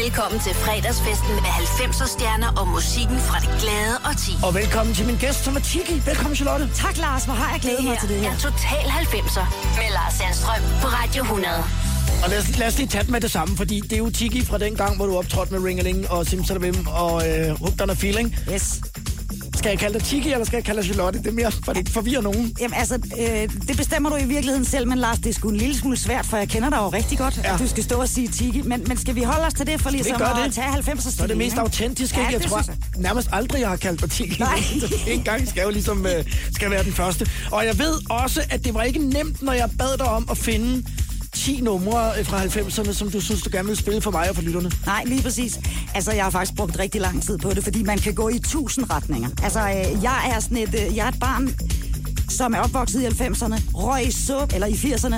Velkommen til fredagsfesten med 90'er stjerner og musikken fra det glade og ti. Og velkommen til min gæst, som er Tiki. Velkommen, Charlotte. Tak, Lars. Hvor har jeg Det glædet mig her til det her. er Total 90'er med Lars Sandstrøm på Radio 100. Og lad os, lad os lige tage med det samme, fordi det er jo Tiki fra den gang, hvor du optrådte med Ringeling og Simsalabim og øh, Hooked on a Feeling. Yes. Skal jeg kalde dig Tiki, eller skal jeg kalde dig Charlotte? Det er mere, for det forvirrer nogen. Jamen altså, øh, det bestemmer du i virkeligheden selv, men Lars, det er sgu en lille smule svært, for jeg kender dig jo rigtig godt, Ja. at du skal stå og sige Tiki. Men, men skal vi holde os til det for ligesom gør at det. tage 90'er Så er det mest autentiske, ja, ikke? Jeg det tror jeg. nærmest aldrig, jeg har kaldt dig Tiki. Nej. en gang skal jeg jo ligesom øh, skal være den første. Og jeg ved også, at det var ikke nemt, når jeg bad dig om at finde 10 numre øh, fra 90'erne, som du synes, du gerne vil spille for mig og for lytterne. Nej, lige præcis. Altså, jeg har faktisk brugt rigtig lang tid på det, fordi man kan gå i tusind retninger. Altså, øh, jeg er sådan et, øh, jeg er et barn, som er opvokset i 90'erne, røg i sup, eller i 80'erne,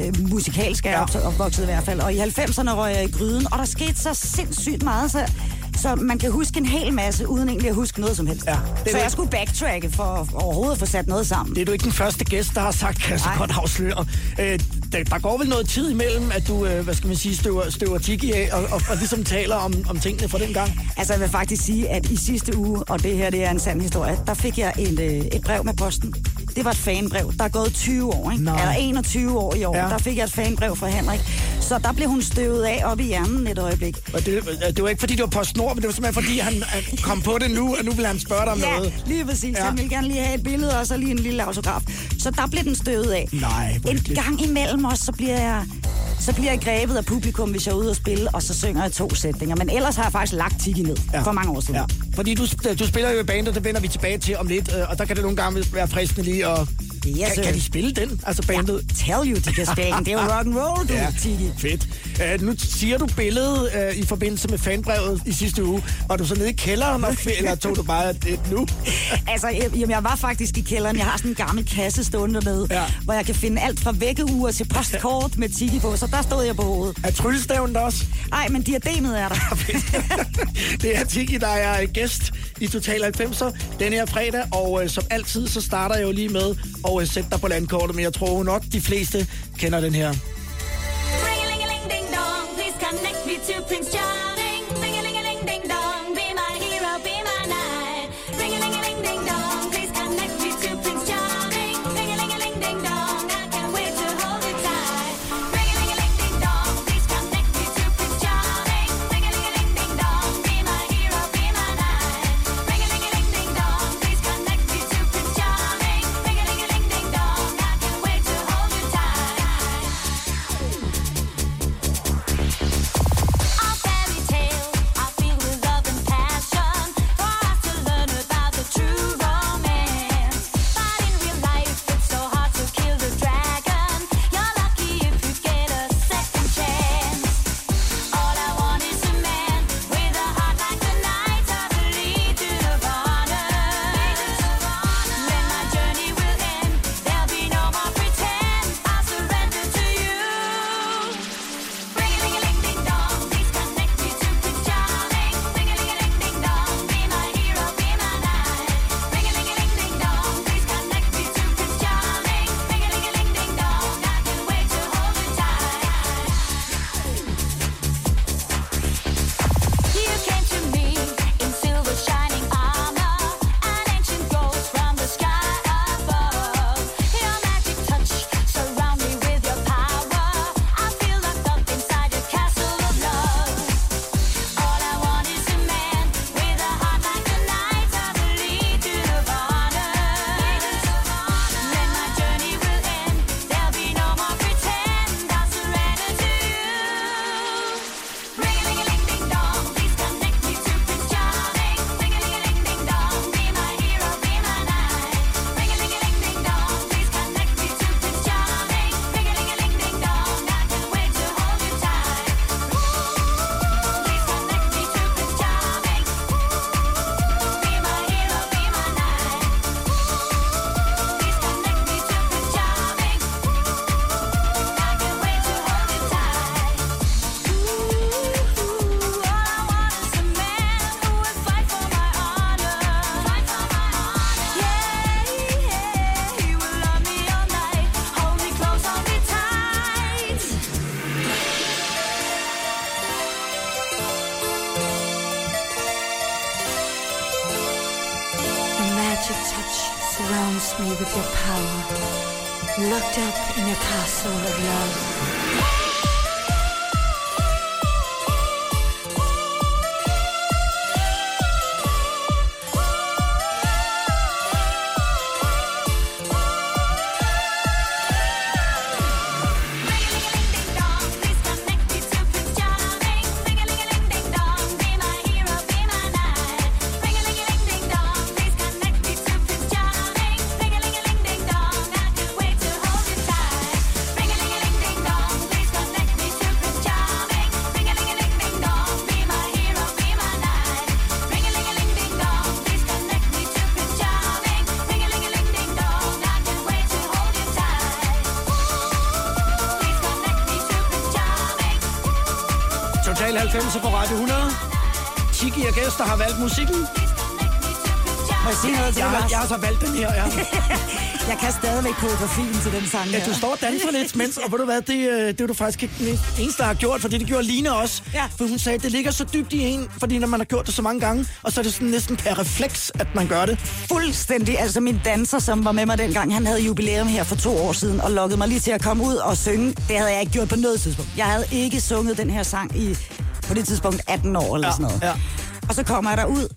øh, musikalsk er Ja. opvokset i hvert fald, og i 90'erne røg jeg i gryden, og der skete så sindssygt meget, så, så man kan huske en hel masse, uden egentlig at huske noget som helst. Ja, det så jeg skulle backtracke for overhovedet at få sat noget sammen. Det er du ikke den første gæst, der har sagt, kan jeg så Nej. godt afsløre. Øh, der, der går vel noget tid imellem, at du, øh, hvad skal man sige, støver, støver Tiki af, og, og, og ligesom taler om, om tingene fra den gang. Altså, jeg vil faktisk sige, at i sidste uge, og det her det er en sand historie, der fik jeg et, øh, et brev med posten. Det var et fanbrev. Der er gået 20 år, ikke? Nej. Eller 21 år i år. Ja. Der fik jeg et fanbrev fra Henrik. Så der blev hun støvet af op i hjernen et øjeblik. Og det, øh, det var ikke, fordi det var på snor, men det var simpelthen, fordi han, kom på det nu, og nu vil han spørge dig om Ja, noget. lige præcis. Ja. Han ville gerne lige have et billede, og så lige en lille autograf. Så der blev den støvet af. Nej, En gang imellem os, så bliver jeg... Så bliver jeg grebet af publikum, hvis jeg er ude og spille, og så synger jeg to sætninger. Men ellers har jeg faktisk lagt Tiki ned ja. for mange år siden. Ja. Fordi du, du spiller jo i bandet, det vender vi tilbage til om lidt, øh, og der kan det nogle gange være fristende lige at... Yes, kan, sir. kan de spille den, altså bandet? Tell you, de kan spille den. Det er jo rock and roll, du, ja. Tiki. fedt. Uh, nu siger du billedet uh, i forbindelse med fanbrevet i sidste uge. Var du så nede i kælderen, og, eller tog du bare det nu? Altså, jamen, jeg var faktisk i kælderen. Jeg har sådan en gammel kasse stående med, Ja. ja. hvor jeg kan finde alt fra vækkeuger til postkort med Tiki på. Så der stod jeg på hovedet. Er tryllestaven der også? Nej, men diademet er der. det er Tiki, der er gæst i Total 90'er den her fredag, og øh, som altid, så starter jeg jo lige med at øh, sætte dig på landkortet, men jeg tror nok, de fleste kender den her. Ring-a-ling-a-ling-ding-dong, please connect me to Prince Charming. surrounds me with your power, locked up in a castle of love. Musikken. Må jeg sige noget til Jeg har, Lars? jeg har så valgt den her, ja. Jeg kan stadigvæk koreografien til den sang Ja, her. du står og danser lidt, mens, og ved du hvad, det, øh, det er du faktisk ikke den eneste, der har gjort, for det, gjorde Line også. Ja. For hun sagde, det ligger så dybt i en, fordi når man har gjort det så mange gange, og så er det sådan næsten per refleks, at man gør det. Fuldstændig. Altså min danser, som var med mig dengang, han havde jubilæum her for to år siden, og lukkede mig lige til at komme ud og synge. Det havde jeg ikke gjort på noget tidspunkt. Jeg havde ikke sunget den her sang i, på det tidspunkt, 18 år eller Ja, sådan noget. ja. Og så kommer jeg derud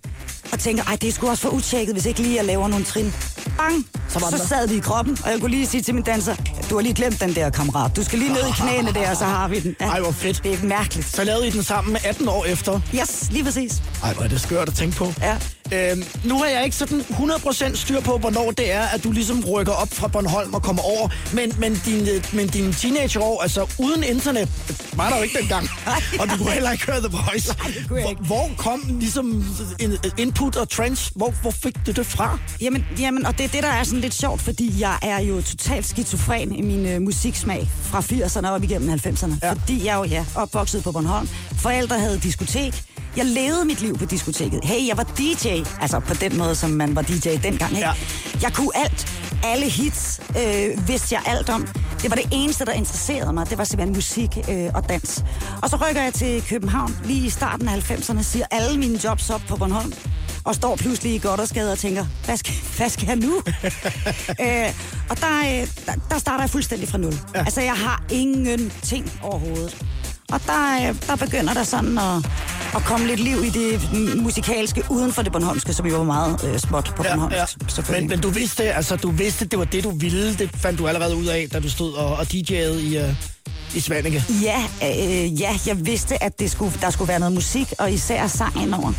og tænker, ej, det er sgu også for utjekket, hvis ikke lige jeg laver nogle trin. Bang! Så så sad vi i kroppen, og jeg kunne lige sige til min danser, du har lige glemt den der, kammerat. Du skal lige ned i knæene der, og så har vi den. Ej, hvor fedt. Det er mærkeligt. Så lavede I den sammen med 18 år efter. Yes, lige præcis. Ej, hvor er det skørt at tænke på. Ja. Øhm, nu har jeg ikke sådan 100% styr på, hvornår det er, at du ligesom rykker op fra Bornholm og kommer over. Men, men, din, men dine teenageår, altså uden internet, var der jo ikke dengang. Og du kunne heller ikke høre The Voice. Nej, hvor, hvor kom ligesom in, input og trends? Hvor, hvor fik du det fra? Jamen, jamen, og det er det, der er sådan lidt sjovt, fordi jeg er jo totalt skizofren i min øh, musiksmag fra 80'erne og op igennem 90'erne. Ja. Fordi jeg jo ja, opvokset på Bornholm. Forældre havde diskotek. Jeg levede mit liv på diskoteket. Hey, jeg var DJ. Altså på den måde, som man var DJ dengang. Ikke? Ja. Jeg kunne alt. Alle hits øh, vidste jeg alt om. Det var det eneste, der interesserede mig. Det var simpelthen musik øh, og dans. Og så rykker jeg til København lige i starten af 90'erne, siger alle mine jobs op på Bornholm. Og står pludselig i Goddersgade og tænker, hvad skal, hvad skal jeg nu? øh, og der, øh, der, der starter jeg fuldstændig fra nul. Ja. Altså, jeg har ingenting overhovedet. Og der, øh, der begynder der sådan at, at komme lidt liv i det musikalske uden for det Bornholmske, som jo var meget øh, småt på Bornholmsk, selvfølgelig. Men, men du vidste, altså, du vidste, det var det, du ville. Det fandt du allerede ud af, da du stod og, og DJ'ede i, uh, i Svanike. Ja, øh, ja, jeg vidste, at det skulle, der skulle være noget musik, og især sang indover.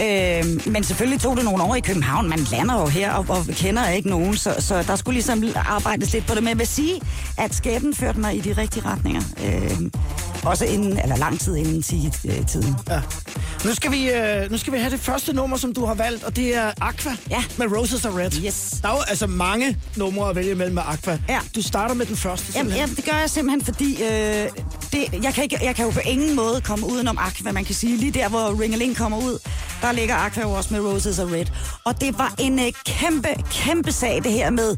Ja. Øh, men selvfølgelig tog det nogle år i København. Man lander jo her og, og kender ikke nogen, så, så der skulle ligesom arbejdes lidt på det. Men jeg vil sige, at skæbnen førte mig i de rigtige retninger. Øh, også inden, eller lang tid inden tiden. Ja. Nu skal, vi, øh, nu skal vi have det første nummer, som du har valgt, og det er Aqua Ja. med Roses Are Red. Yes. Der er jo altså mange numre at vælge mellem med Aqua. Ja. Du starter med den første. Jamen, simpelthen. jamen, det gør jeg simpelthen, fordi øh, det, jeg, kan ikke, jeg kan jo på ingen måde komme udenom Aqua, man kan sige. Lige der, hvor Ringeling kommer ud, der ligger Aqua jo også med Roses og Red. Og det var en øh, kæmpe, kæmpe sag, det her med,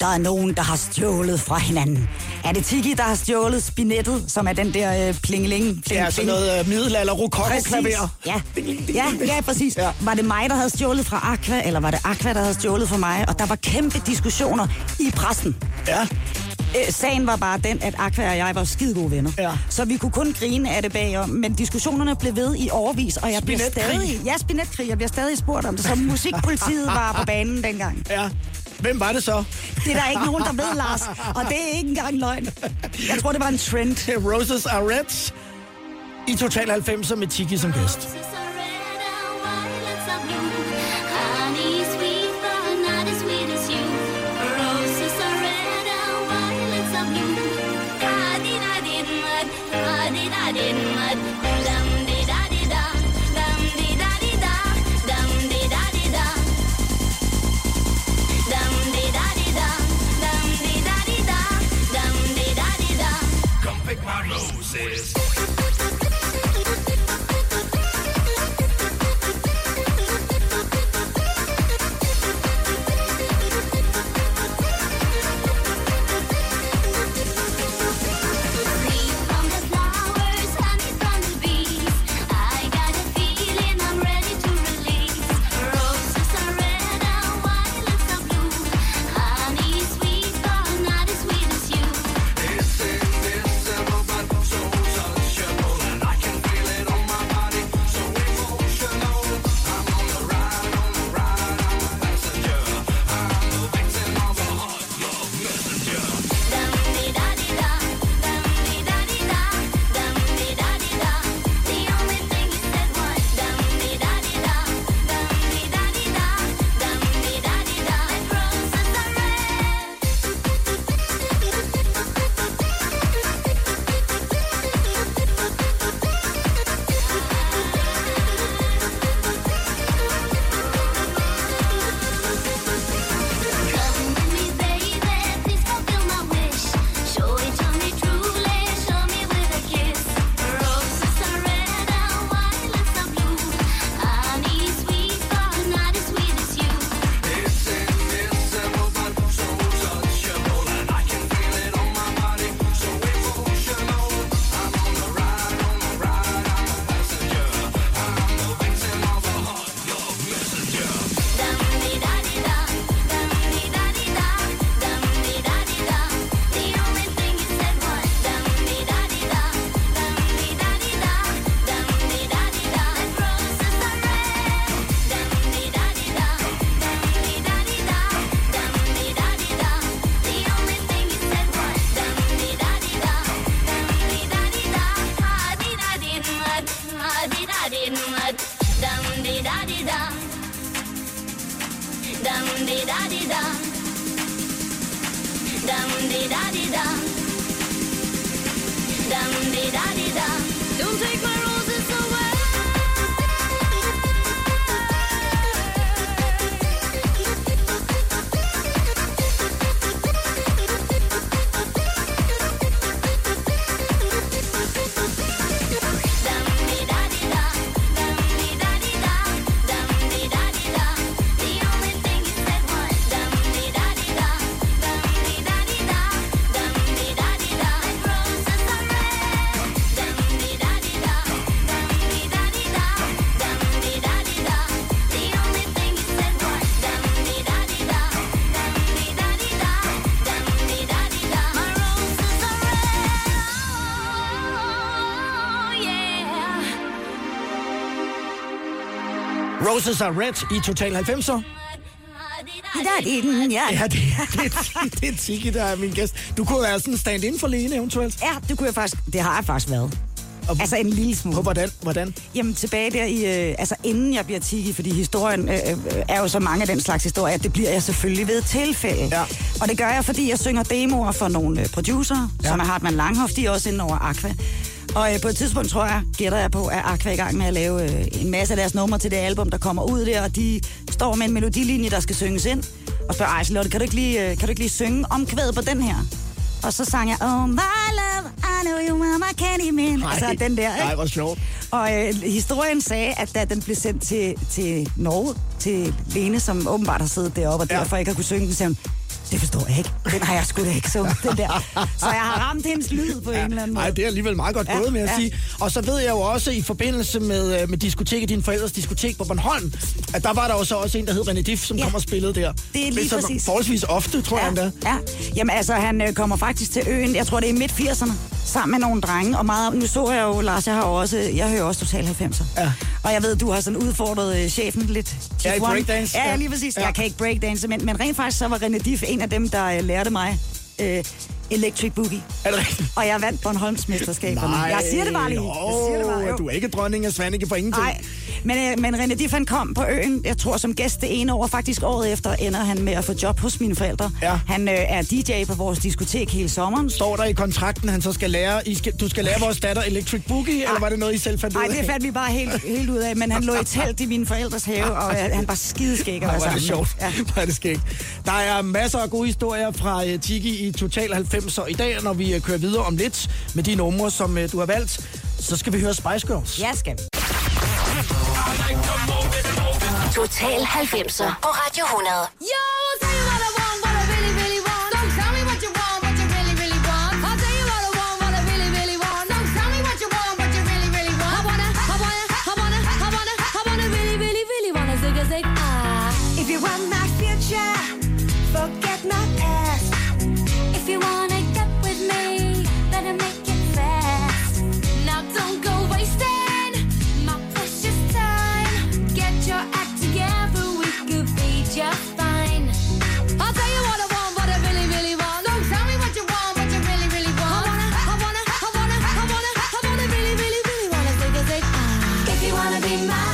der er nogen, der har stjålet fra hinanden. Er det Tiki, der har stjålet spinettet, som er den der øh, plingeling? Det er sådan noget uh, middelalder rokokoklaver. Ja. Ja, ja, præcis. Ja. Ja. Var det mig, der havde stjålet fra Aqua, eller var det Aqua, der havde stjålet fra mig? Og der var kæmpe diskussioner i pressen. Ja. Øh, sagen var bare den, at Aqua og jeg var skide gode venner. Ja. Så vi kunne kun grine af det bagom, men diskussionerne blev ved i overvis, og jeg bliver stadig... Ja, spinetkrig. Jeg bliver stadig spurgt om det, så musikpolitiet var på banen dengang. ja. Hvem var det så? Det er der ikke nogen, der ved, Lars, og det er ikke engang løgn. Jeg tror, det var en trend. Roses Are Red i Total 90 med Tiki som gæst. Roses are red my roses. Roses are Red i Total 90'er. Der er den, ja. Ja, det er, det, er, det er Tiki, der er min gæst. Du kunne være sådan stand-in for Lene eventuelt. Ja, det kunne jeg faktisk, det har jeg faktisk været. Og- Altså en lille smule. På hvordan? hvordan? Jamen tilbage der i, øh, altså inden jeg bliver tiki, fordi historien øh, øh, er jo så mange af den slags historier, at det bliver jeg selvfølgelig ved tilfælde. Ja. Og det gør jeg, fordi jeg synger demoer for nogle øh, producer, ja. som er Hartmann Langhoff, de er også inde over Aqua. Og øh, på et tidspunkt tror jeg, gætter jeg på, at Aqua er i gang med at lave øh, en masse af deres numre til det album, der kommer ud der, og de står med en melodilinje, der skal synges ind, og spørger, ej Charlotte, kan du ikke lige, øh, kan du ikke lige synge omkvædet på den her? Og så sang jeg, Oh my love, I know you my candy man. Altså den der, ikke? Nej, hvor sjovt. Og øh, historien sagde, at da den blev sendt til, til Norge, til Lene, som åbenbart har siddet deroppe, og Ja. derfor ikke har kunne synge den, sagde hun, det forstår jeg ikke. Den har jeg sgu da ikke sunget, den der. Så jeg har ramt hendes lyd på ja. en eller anden måde. Nej, det er alligevel meget godt Ja, gået med at ja. sige. Og så ved jeg jo også i forbindelse med, øh, med diskoteket, din forældres diskotek på Bornholm, at der var der jo så også en, der hed René Diff, som Ja. kom og spillede der. Det er lige Så præcis. Forholdsvis ofte, tror jeg endda. Ja, ja. Jamen altså, han øh, kommer faktisk til øen, jeg tror det er i midt-80'erne, sammen med nogle drenge, og meget, nu så jeg jo, Lars, jeg har jo også, jeg hører også Total 90'er. Ja. Og jeg ved, du har sådan udfordret øh, chefen lidt. Ja, i breakdance, Ja, ja. lige præcis. Ja. Jeg kan ikke breakdance, men, men rent faktisk så var René Diff en af dem, der øh, lærte mig øh, Electric Boogie. Er det rigtigt? Og jeg vandt Bornholms mesterskaberne. Jeg siger det bare lige. Jeg siger det bare, jo. du er ikke dronning af Svanike for ingenting. Nej, men, øh, men René Diff, han kom på øen, jeg tror som gæst det ene år, faktisk året efter ender han med at få job hos mine forældre. Ja. Han øh, er DJ på vores diskotek hele sommeren. Står der i kontrakten, han så skal lære, I skal, du skal lære vores datter Electric Boogie, eller var det noget, I selv fandt ud Nej, af? det fandt vi bare helt, helt ud af, men han lå i telt i min forældres have, og øh, han var skideskæg være er det sjovt. Ja. Er det skægt. Der er masser af gode historier fra uh, Tiki i Total 90'er i dag, når vi uh, kører videre om lidt med de numre, som uh, du har valgt. Så skal vi høre Spice Girls. Ja, skal vi. Total 90'er på Radio 100. Yo, my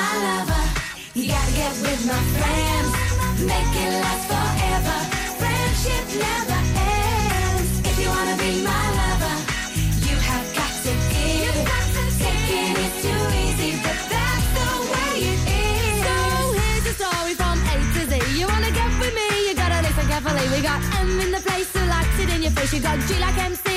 my lover, you gotta get with my friends. Make it last forever. Friendship never ends. If you wanna be my lover, you have got to give. Taking is too easy, but that's the way it is. So here's the story from A to Z. You wanna get with me, you gotta listen carefully. We got M in the place who likes it in your face. You got G like MC,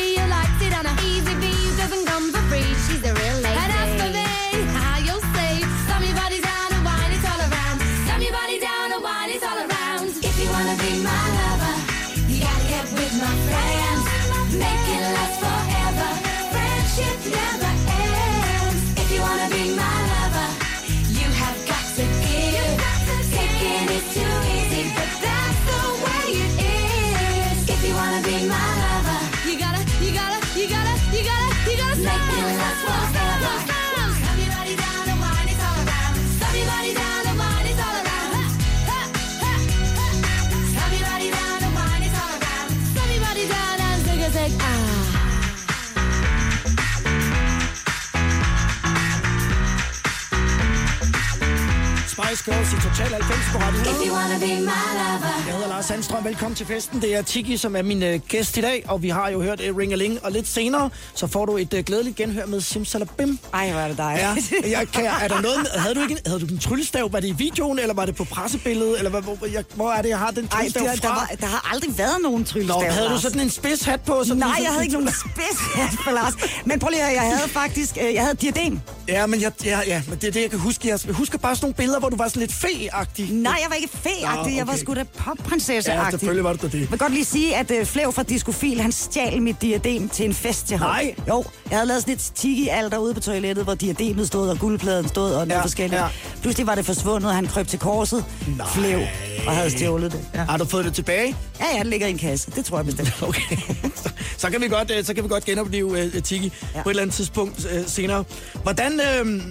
Girls i Total 90 på Radio 100. If you wanna be my lover. Jeg hedder Lars Sandstrøm. Velkommen til festen. Det er Tiki, som er min øh, gæst i dag, og vi har jo hørt uh, Ring-a-Ling, og lidt senere, så får du et øh, glædeligt genhør med Simsalabim. Ej, hvor er det dig. Ja, jeg kan, er der noget med, havde du ikke en, havde du en tryllestav? Var det i videoen, eller var det på pressebilledet? Eller hvor, hvor, jeg, hvor er det, jeg har den Ej, tryllestav der, der, fra? var, der har aldrig været nogen Nå, tryllestav. havde du Lars. sådan en spidshat på? Sådan Nej, jeg havde ikke nogen spidshat for Lars. Men prøv lige at jeg havde faktisk, øh, jeg havde diadem. Ja, men jeg, ja, ja, men det er det, jeg kan huske. Jeg husker bare sådan nogle billeder, hvor du var sådan lidt fe-agtig. Nej, jeg var ikke fæagtig, Nå, jeg var okay. sgu da popprinsesse-agtig. Ja, selvfølgelig var du det. Jeg vil godt lige sige, at uh, Flev fra Discofil, han stjal mit diadem til en fest til ham. Nej. Jo, jeg havde lavet sådan et tiki alter ude på toilettet, hvor diademet stod, og guldpladen stod, og noget Ja, forskelligt. ja. Pludselig var det forsvundet, og han krøb til korset. Nej. Flev, og havde stjålet det. Ja. Har du fået det tilbage? ja, ja, det ligger i en kasse. Det tror jeg bestemt. Okay. Så, så, kan vi godt, øh, så kan vi godt genopleve uh, Tiki ja. På et eller andet tidspunkt uh, senere. Hvordan, øh,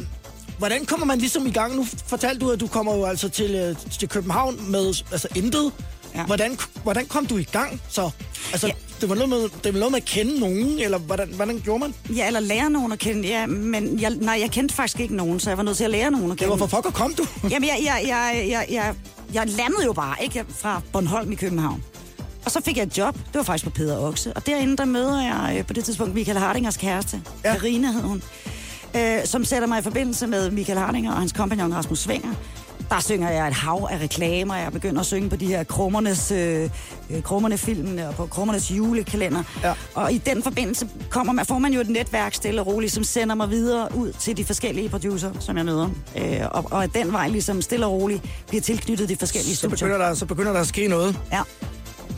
hvordan kommer man ligesom i gang? Nu fortalte du, at du kommer jo altså til, uh, til København med altså intet. Ja. Ja. Hvordan, hvordan kom du i gang så? Altså, ja. Ja. det, var noget med, det var noget med at kende nogen, eller hvordan, hvordan gjorde man? Ja, eller lære nogen at kende. Ja, men jeg, nej, jeg kendte faktisk ikke nogen, så jeg var nødt til at lære nogen at Ja, kende. hvorfor fucker kom du? Jamen, jeg, jeg, jeg, jeg, jeg, jeg landede jo bare, ikke? Fra Bornholm i København. Og så fik jeg et job. Det var faktisk på Peder Okse. Og derinde, der møder jeg øh, på det tidspunkt Michael Hardingers kæreste. Ja. Ja. Karina hed hun. Øh, som sætter mig i forbindelse med Michael Hardinger og hans kompagnon Rasmus Svinger. Der synger jeg et hav af reklamer. Jeg begynder at synge på de her krummernes, øh, øh, krummerne filmene og på krummernes julekalender. Ja. Og i den forbindelse kommer man, får man jo et netværk stille og roligt, som sender mig videre ud til de forskellige producer, som jeg møder. Øh, og, og den vej ligesom stille og roligt bliver tilknyttet de forskellige Så studier. begynder, der, så begynder der at ske noget. Ja.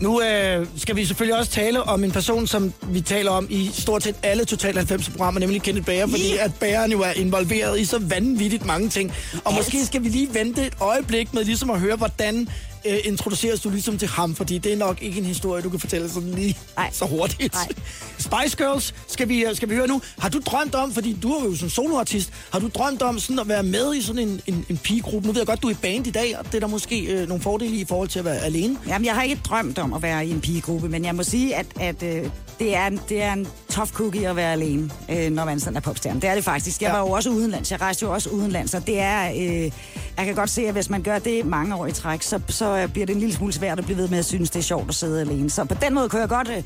Nu øh, skal vi selvfølgelig også tale om en person, som vi taler om i stort set alle Total 90 programmer, nemlig Kenneth Bager, fordi Ja. at Bageren jo er involveret i så vanvittigt mange ting. Og Alt. måske skal vi lige vente et øjeblik med ligesom at høre, hvordan øh, introduceres du ligesom til ham, fordi det er nok ikke en historie, du kan fortælle sådan lige Nej. så hurtigt. Nej. Spice Girls skal vi, øh, skal vi høre nu. Har du drømt om, fordi du er jo sådan soloartist, har du drømt om sådan at være med i sådan en, en, en pigegruppe? Nu ved jeg godt, du er i band i dag, og det er der måske øh, nogle fordele i forhold til at være alene. Jamen, jeg har ikke drømt om at være i en pigegruppe, men jeg må sige, at, at øh, det, er en, det er en tough cookie at være alene, øh, når man sådan er popstjerne. Det er det faktisk. Jeg Ja. var jo også udenlands. Jeg rejste jo også udenlands, så det er... Øh, jeg kan godt se, at hvis man gør det mange år i træk, så, så øh, bliver det en lille smule svært at blive ved med at synes, det er sjovt at sidde alene. Så på den måde kunne jeg godt, øh, jeg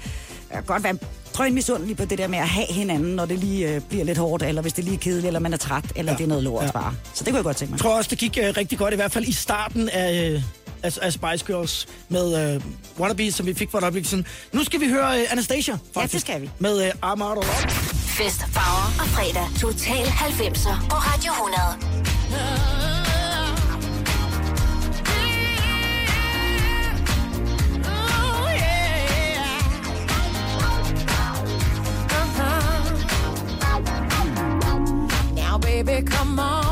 kan godt være drøn misundelig på det der med at have hinanden, når det lige øh, bliver lidt hårdt, eller hvis det lige er kedeligt, eller man er træt, eller Ja. det er noget lort Ja. bare. Så det kunne jeg godt tænke mig. Jeg tror også, det gik uh, rigtig godt, i hvert fald i starten af, uh, af, af Spice Girls med uh, Wannabe, som vi fik for et øjeblik siden. Nu skal vi høre uh, Anastasia, faktisk. det skal vi. Med uh, Arm Out of Love. Fest, farver og fredag. Total 90'er på Radio 100. Now, baby, come on.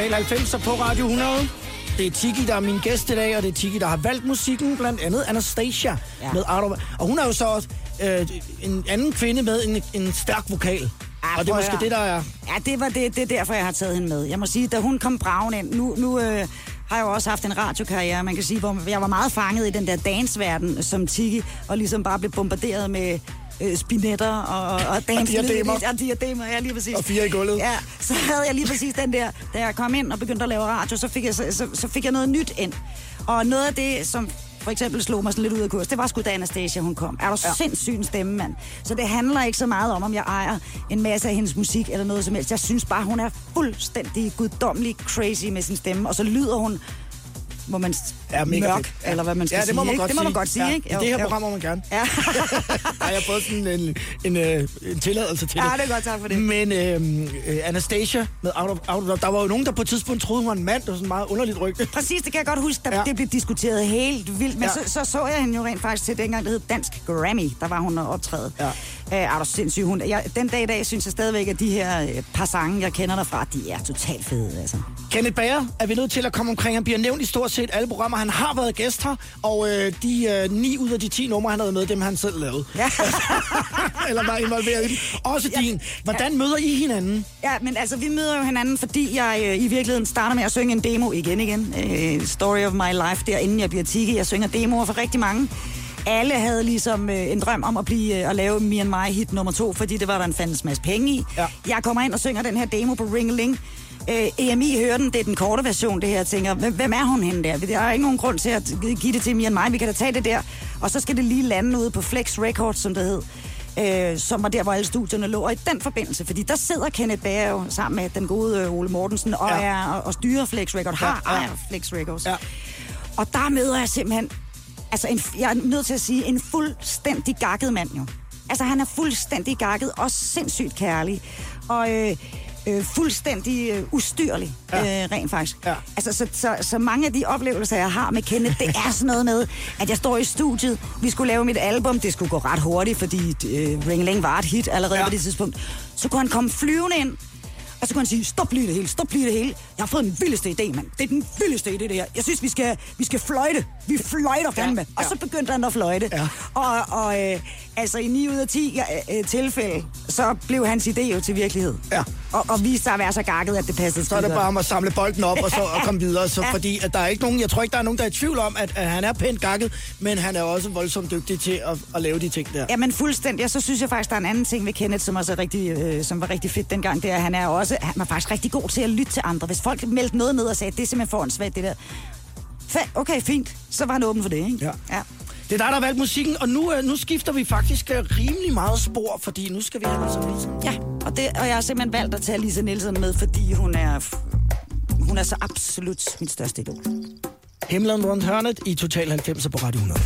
Total 90 på Radio 100. Det er Tiki, der er min gæst i dag, og det er Tiki, der har valgt musikken, blandt andet Anastasia. Ja. Med of... Og hun er jo så også øh, en anden kvinde med en, en stærk vokal. Ah, og det er måske det, der er... Ja, det var det, det er derfor, jeg har taget hende med. Jeg må sige, da hun kom braven ind, nu, nu øh, har jeg jo også haft en radiokarriere, man kan sige, hvor jeg var meget fanget i den der dansverden som Tiki, og ligesom bare blev bombarderet med øh, spinetter og, og dance. diademer. Og diademer, ja, lige præcis. Og fire i gulvet. Ja, så havde jeg lige præcis den der, da jeg kom ind og begyndte at lave radio, så fik jeg, så, så, så fik jeg noget nyt ind. Og noget af det, som for eksempel slog mig sådan lidt ud af kurs, det var sgu da Anastasia, hun kom. Er du ja. sindssyg en stemme, mand? Så det handler ikke så meget om, om jeg ejer en masse af hendes musik eller noget som helst. Jeg synes bare, hun er fuldstændig guddommelig crazy med sin stemme, og så lyder hun må man Ja, mega mørk, fedt. Ja. eller hvad man skal ja, det må sige. man ikke? godt det må man godt sige, ja. ikke? I det her program må man gerne. Ja. Der har jeg fået sådan en, en, øh, en tilladelse til Ja, det. det er godt, tak for det. Men øh, øh, Anastasia med Out of, Out of der var jo nogen, der på et tidspunkt troede, hun var en mand. Det var sådan meget underligt rygte. Præcis, det kan jeg godt huske, da Ja. ja. det blev diskuteret helt vildt. Men Ja. ja. så, så så jeg hende jo rent faktisk til dengang, det hed Dansk Grammy. Der var hun optrædet. Ja. Øh, er du sindssyg? Hun, jeg, den dag i dag synes jeg stadigvæk, at de her øh, par sange, jeg kender derfra, de er totalt fede. Altså. Kenneth Bager er vi nødt til at komme omkring. Han bliver nævnt i stort set alle programmer. Han har været gæst her, og øh, de øh, 9 ud af de 10 numre, han havde med, dem han selv lavede. Ja. Eller var involveret i dem. Også din. Hvordan møder I hinanden? ja, men altså, vi møder jo hinanden, fordi jeg øh, i virkeligheden starter med at synge en demo igen igen. Øh, Story of my life, der inden jeg bliver tiki. Jeg synger demoer for rigtig mange. Alle havde ligesom øh, en drøm om at blive øh, at lave Me and My hit nummer to, fordi det var der en fandens masse penge i. Ja. Jeg kommer ind og synger den her demo på Ringeling. Øh, EMI hører den, det er den korte version, det her. Jeg tænker, hvem, er hun henne der? Der er ikke nogen grund til at give det til Me and My. Vi kan da tage det der. Og så skal det lige lande ude på Flex Records, som det hed. Øh, som var der, hvor alle studierne lå. Og i den forbindelse, fordi der sidder Kenneth Bager jo sammen med den gode øh, Ole Mortensen og, Ja. er, og, og styrer Flex Records, har Ja, ja, ja. ja. ejer Flex Records. Ja. Og der møder jeg simpelthen, altså en, jeg er nødt til at sige, en fuldstændig gakket mand jo. Altså han er fuldstændig gakket og sindssygt kærlig. Og øh, øh, fuldstændig øh, ustyrlig, Ja. øh, rent faktisk. Ja. Altså, så, så, så mange af de oplevelser, jeg har med Kenneth, det er sådan noget med, at jeg står i studiet, vi skulle lave mit album, det skulle gå ret hurtigt, fordi øh, Ring Ling var et hit allerede ja. på det tidspunkt. Så kunne han komme flyvende ind, og så kunne han sige, stop lige det hele, stop lige det hele. Jeg har fået den vildeste idé, mand. Det er den vildeste idé, det her. Jeg synes, vi skal, vi skal fløjte. Vi fløjter fandme. Ja, Og ja. så begyndte han at fløjte. Ja. Og, og øh, altså i 9 ud af 10 øh, øh, tilfælde, så blev hans idé jo til virkelighed. Ja. Og, og viste sig at være så gakket, at det passede Så er det bare om at samle bolden op og så og komme videre. Så, Ja. Fordi at der er ikke nogen, jeg tror ikke, der er nogen, der er i tvivl om, at, at han er pænt gakket, men han er også voldsomt dygtig til at, at lave de ting der. Ja, men fuldstændig. Og så synes jeg faktisk, der er en anden ting ved Kenneth, som, også er rigtig, øh, som var rigtig fedt dengang. Det er, at han er også han var faktisk rigtig god til at lytte til andre. Hvis folk meldte noget ned og sagde, det er simpelthen for svært det der. Okay, fint. Så var han åben for det, ikke? Ja. ja. Det er dig, der har valgt musikken, og nu, øh, nu skifter vi faktisk øh, rimelig meget spor, fordi nu skal vi have Lisa Nielsen. Ja, og, det, og jeg har simpelthen valgt at tage Lisa Nielsen med, fordi hun er, hun er så absolut mit største idol. Himlen rundt hørnet i Total 90 på Radio 100.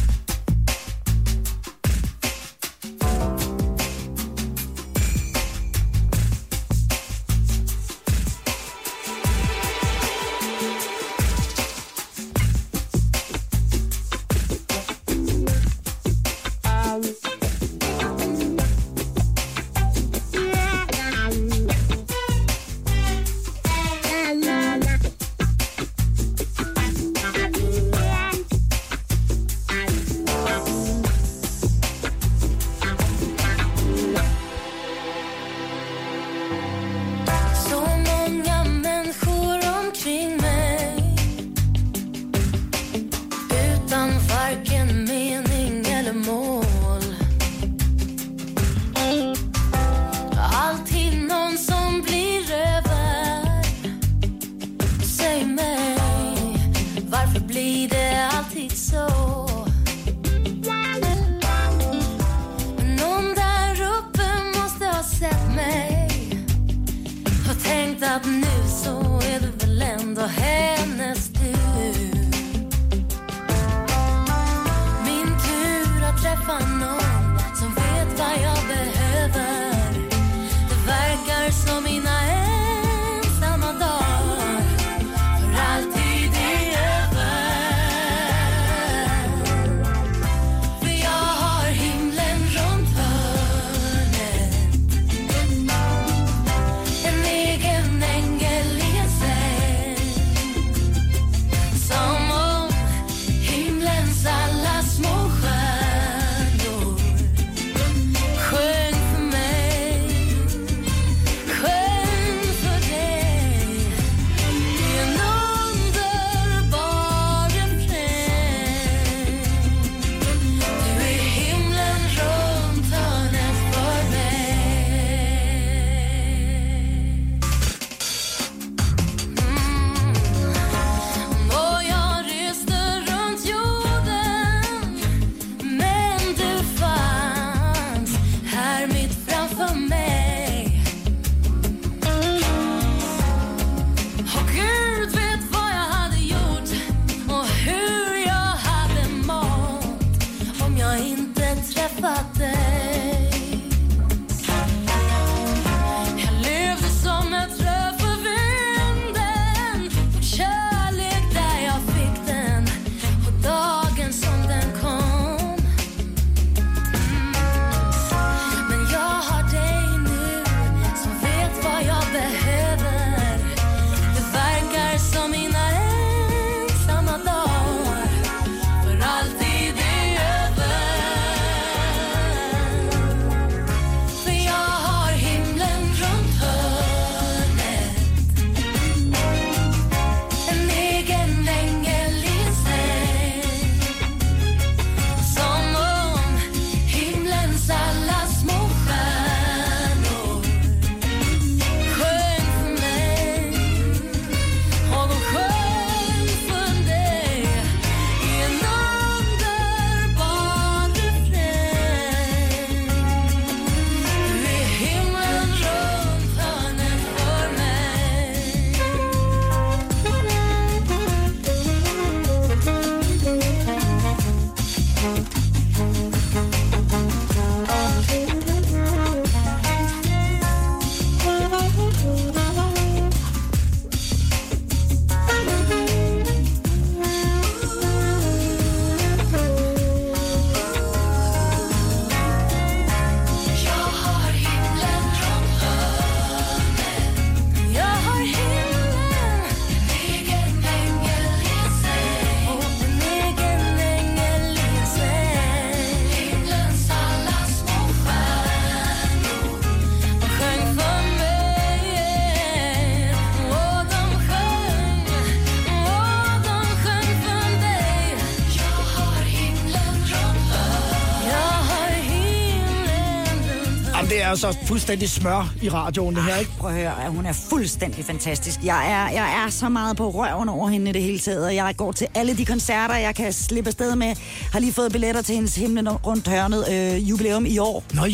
det er altså fuldstændig smør i radioen, det her, ikke? Prøv at høre, hun er fuldstændig fantastisk. Jeg er, jeg er så meget på røven over hende det hele taget, og jeg går til alle de koncerter, jeg kan slippe afsted med. Har lige fået billetter til hendes himlen rundt hørnet øh, jubilæum i år. Nøj.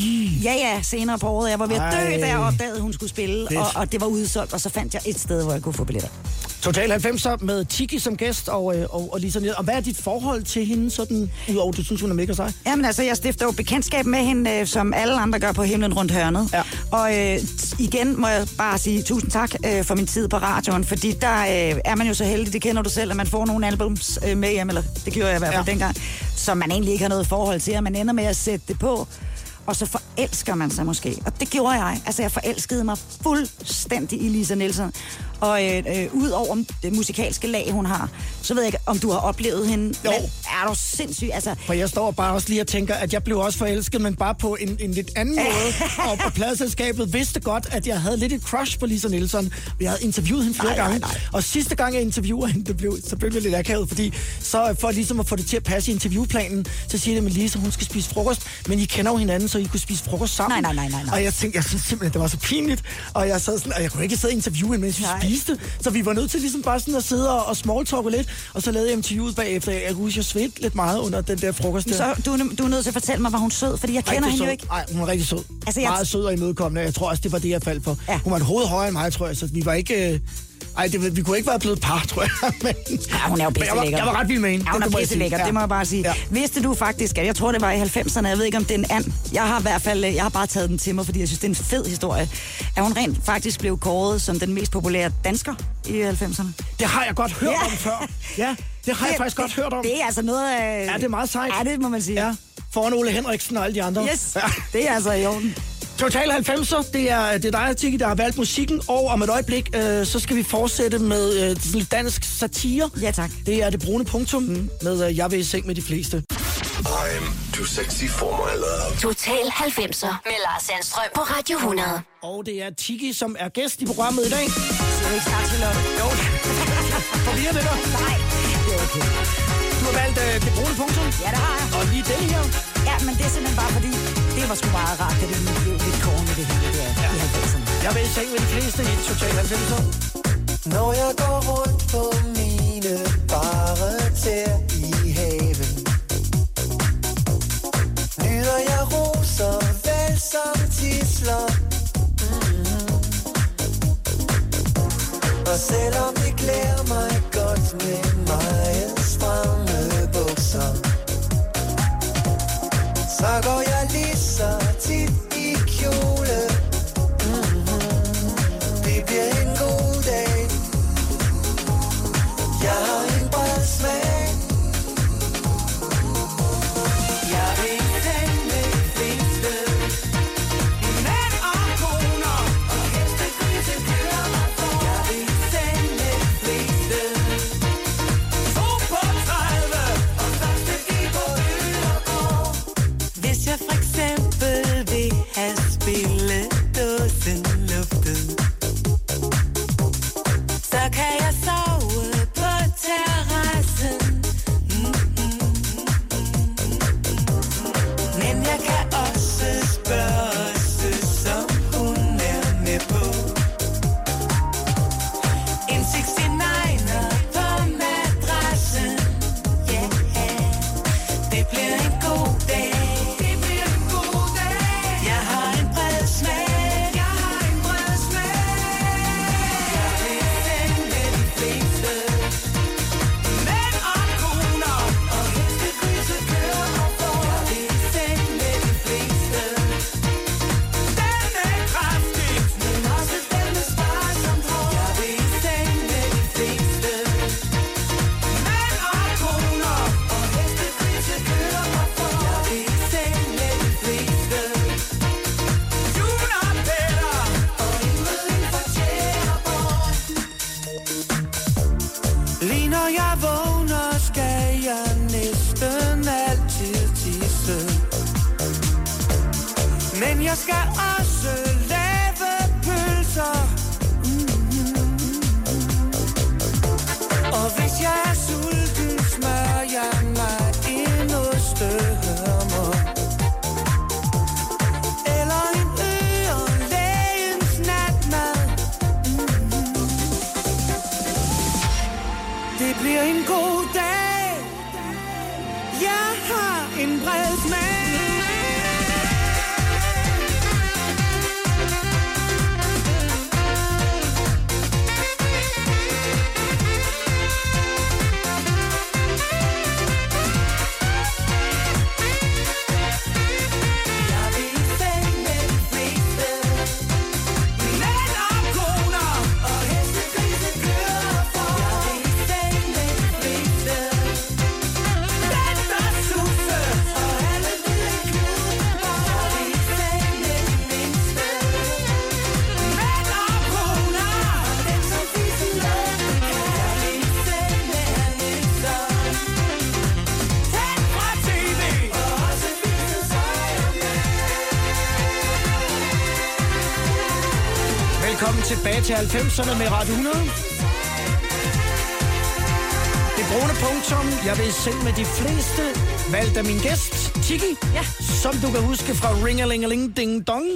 Ja, ja, senere på året. Jeg var ved at dø, Ej. da jeg opdagede, hun skulle spille, og, og det var udsolgt, og så fandt jeg et sted, hvor jeg kunne få billetter. Total 90'er med Tiki som gæst, og, øh, og, og Lisa Nielsen. Og hvad er dit forhold til hende, sådan, udover du synes, hun er mega sej? Jamen altså, jeg stifter jo bekendtskab med hende, øh, som alle andre gør på himlen rundt hørnet. Ja. Og øh, igen må jeg bare sige tusind tak øh, for min tid på radioen, fordi der øh, er man jo så heldig, det kender du selv, at man får nogle albums øh, med hjem, eller det gjorde jeg i hvert fald ja. dengang, som man egentlig ikke har noget forhold til, og man ender med at sætte det på, og så forelsker man sig måske. Og det gjorde jeg. Altså, jeg forelskede mig fuldstændig i Lisa Nielsen. Og øh, øh, ud over det musikalske lag, hun har, så ved jeg ikke, om du har oplevet hende. Jo. Men er du sindssyg? Altså, For jeg står bare også lige og tænker, at jeg blev også forelsket, men bare på en, en lidt anden måde. og på pladselskabet vidste godt, at jeg havde lidt et crush på Lisa Nielsen. Jeg havde interviewet hende flere Nej, nej, gange. nej. Og sidste gang, jeg interviewer hende, det blev, så blev det lidt akavet, fordi så for ligesom at få det til at passe i interviewplanen, så siger det med Lisa, hun skal spise frokost, men I kender jo hinanden, så I kunne spise frokost sammen. Nej, nej, nej, nej, nej. Og jeg tænkte, jeg synes simpelthen, det var så pinligt. Og jeg, sad sådan, og jeg kunne ikke sidde og interviewe hende, mens vi Nej. spiste. Så vi var nødt til ligesom bare sådan at sidde og, og smalltalke lidt. Og så lavede jeg interviewet bagefter. Jeg kunne huske, jeg svedte lidt meget under den der frokost der. Så du, er- du er nødt til at fortælle mig, var hun sød, fordi jeg kender hende jo ikke. Ej, hun var rigtig sød. Altså, jeg- jeg... Meget sød og imødekommende. Jeg tror også, det var det, jeg faldt for. Ja. Hun var et hoved højere end mig, tror jeg. Så vi var ikke... Øh... Ej, det, vi kunne ikke være blevet par, tror jeg. Men... Ja, hun er jo Men jeg var, pisselækker. jeg var ret vild med hende. Ja, hun Det- er det må jeg pisse sige. lækker, Ja. det må jeg bare sige. Ja. Vidste du faktisk, at jeg tror, det var i 90'erne, jeg ved ikke, om det er en and. Jeg har i hvert fald, jeg har bare taget den til mig, fordi jeg synes, det er en fed historie. At hun rent faktisk blev kåret som den mest populære dansker i 90'erne. Det har jeg godt hørt Ja. om før. Ja, det har jeg faktisk godt hørt om. Det er altså noget af... Ja, det er meget sejt. Ja, det må man sige. Ja, foran Ole Henriksen og alle de andre. Yes, Ja. det er altså i orden. Total 90'er, det er, det er dig, Tiki, der har valgt musikken, og om et øjeblik, øh, så skal vi fortsætte med øh, dansk satire. Ja, tak. Det er det brune punktum mm. med øh, Jeg vil i seng med de fleste. I'm too sexy for my love. Total 90'er med Lars Sandstrøm på Radio 100. Og det er Tiki, som er gæst i programmet i dag. Skal du ikke snart til Lotte? Jo, forvirrer det dig? Nej, det er okay. Du har valgt øh, det brune punktum, Ja, det har jeg. og lige den her. Ja, men det er simpelthen bare fordi, det var sgu meget rart, da det lige blev lidt korne, det hele der i 90'erne. Jeg vil i seng med de fleste i Total 90'er. Når jeg går rundt på mine bare tær i haven Nyder jeg roser, vel som tisler mm-hmm. Og selvom det klæder mig godt med Så går jeg skal også 90'erne med Radio 100. Det brune punktum, jeg vil sende med de fleste, valgt af min gæst, Tiki, Ja. som du kan huske fra Ringelingeling Ding Dong.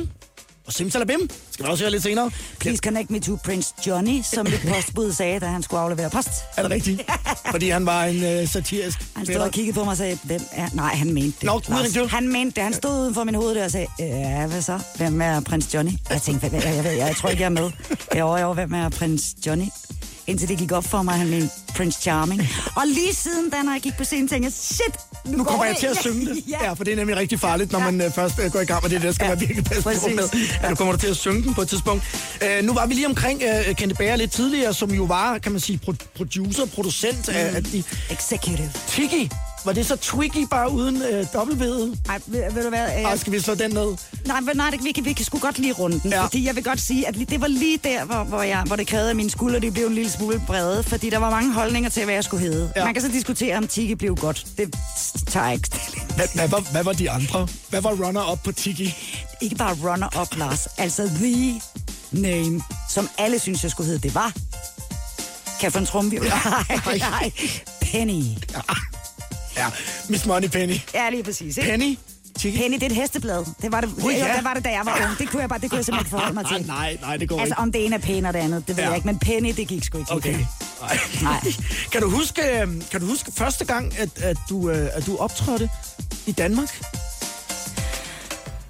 Og Simsalabim skal vi også høre lidt senere. Please connect me to Prince Johnny, som mit postbud sagde, da han skulle aflevere post. Er det rigtigt? Fordi han var en øh, satirisk Han stod og kiggede på mig og sagde, hvem er... Nej, han mente det. Nå, det- han mente det. Han stod uden for min hoved og sagde, ja, hvad så? Hvem er prins Johnny? Jeg tænkte, hvad, jeg, ved, jeg, jeg tror ikke, jeg er med. Jo, jo, hvem er prins Johnny? Indtil det gik op for mig, han mente Prince Charming. Og lige siden da, når jeg gik på scenen, tænkte jeg, shit, nu, Nu kommer jeg til at synge det. Ja. Ja, for det er nemlig rigtig farligt, når Ja. man øh, først øh, går i gang med det. Der skal Ja. man virkelig passe på Præcis. med. Ja, nu kommer du til at synge den på et tidspunkt. Øh, nu var vi lige omkring øh, Kente Bager lidt tidligere, som jo var, kan man sige, pro- producer, producent af, Mm. af de... Executive. Tiki, var det så Twiggy bare uden øh, dobbeltvede? Ej, ved, ved du hvad? Ej, Jeg, skal vi slå den ned? nej, men nej, det, vi, kan, vi kan sgu godt lige runde den, Ja. fordi jeg vil godt sige, at det var lige der, hvor, hvor, jeg, hvor det krævede, at mine skuldre de blev en lille smule brede, fordi der var mange holdninger til, hvad jeg skulle hedde. Ja. Man kan så diskutere, om Tiki blev godt. Det tager jeg ikke stilling. Hvad, hvad, var, hvad var de andre? Hvad var runner-up på Tiki? Ikke bare runner-up, Lars. Altså the name, som alle synes, jeg skulle hedde. Det var... Kan jeg få en trumvirvel? Nej, nej. Penny. Ja, Miss Money Penny. Ja, lige præcis. Ikke? Penny? Tiki? Penny, det er et hesteblad. Det var det, det, ja. det, var det, da jeg var ung. Det kunne jeg, bare, det kunne jeg simpelthen forholde mig til. nej, nej, det går Altså, ikke. om det ene er pæne og det andet, det ved Ja. jeg ikke. Men Penny, det gik sgu ikke. Okay. Nej. Nej. kan, du huske, øh, kan du huske første gang, at, at, du, øh, at du optrådte i Danmark?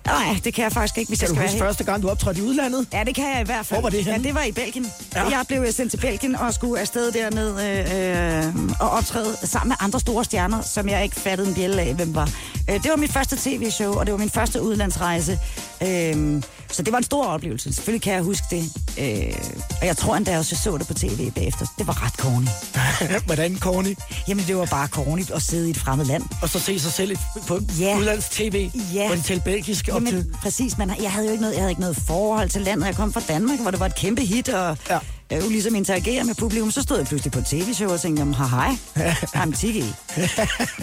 Nej, det kan jeg faktisk ikke, hvis Kan jeg skal være helt... første gang, du optrådte i udlandet? Ja, det kan jeg i hvert fald. Hvor var det henne? Ja, det var i Belgien. Ja. Ja. Jeg blev sendt til Belgien og skulle afsted derned øh, øh, og optræde sammen med andre store stjerner, som jeg ikke fattede en bjælle af, hvem var. Øh, det var mit første tv-show, og det var min første udlandsrejse. Øh, så det var en stor oplevelse. Selvfølgelig kan jeg huske det. Øh, og jeg tror endda også, jeg så det på tv bagefter. Det var ret corny. Hvordan, Corny? Jamen, det var bare corny at sidde i et fremmed land. Og så se sig selv i- på Ja. udlands tv, Ja. hvor de talte belgisk op til. Jamen, præcis, men jeg havde jo ikke noget, jeg havde ikke noget forhold til landet. Jeg kom fra Danmark, hvor det var et kæmpe hit, og Ja. Jeg jo ligesom interagere med publikum. Så stod jeg pludselig på et tv-show og tænkte, jamen, hej, I'm Tiki.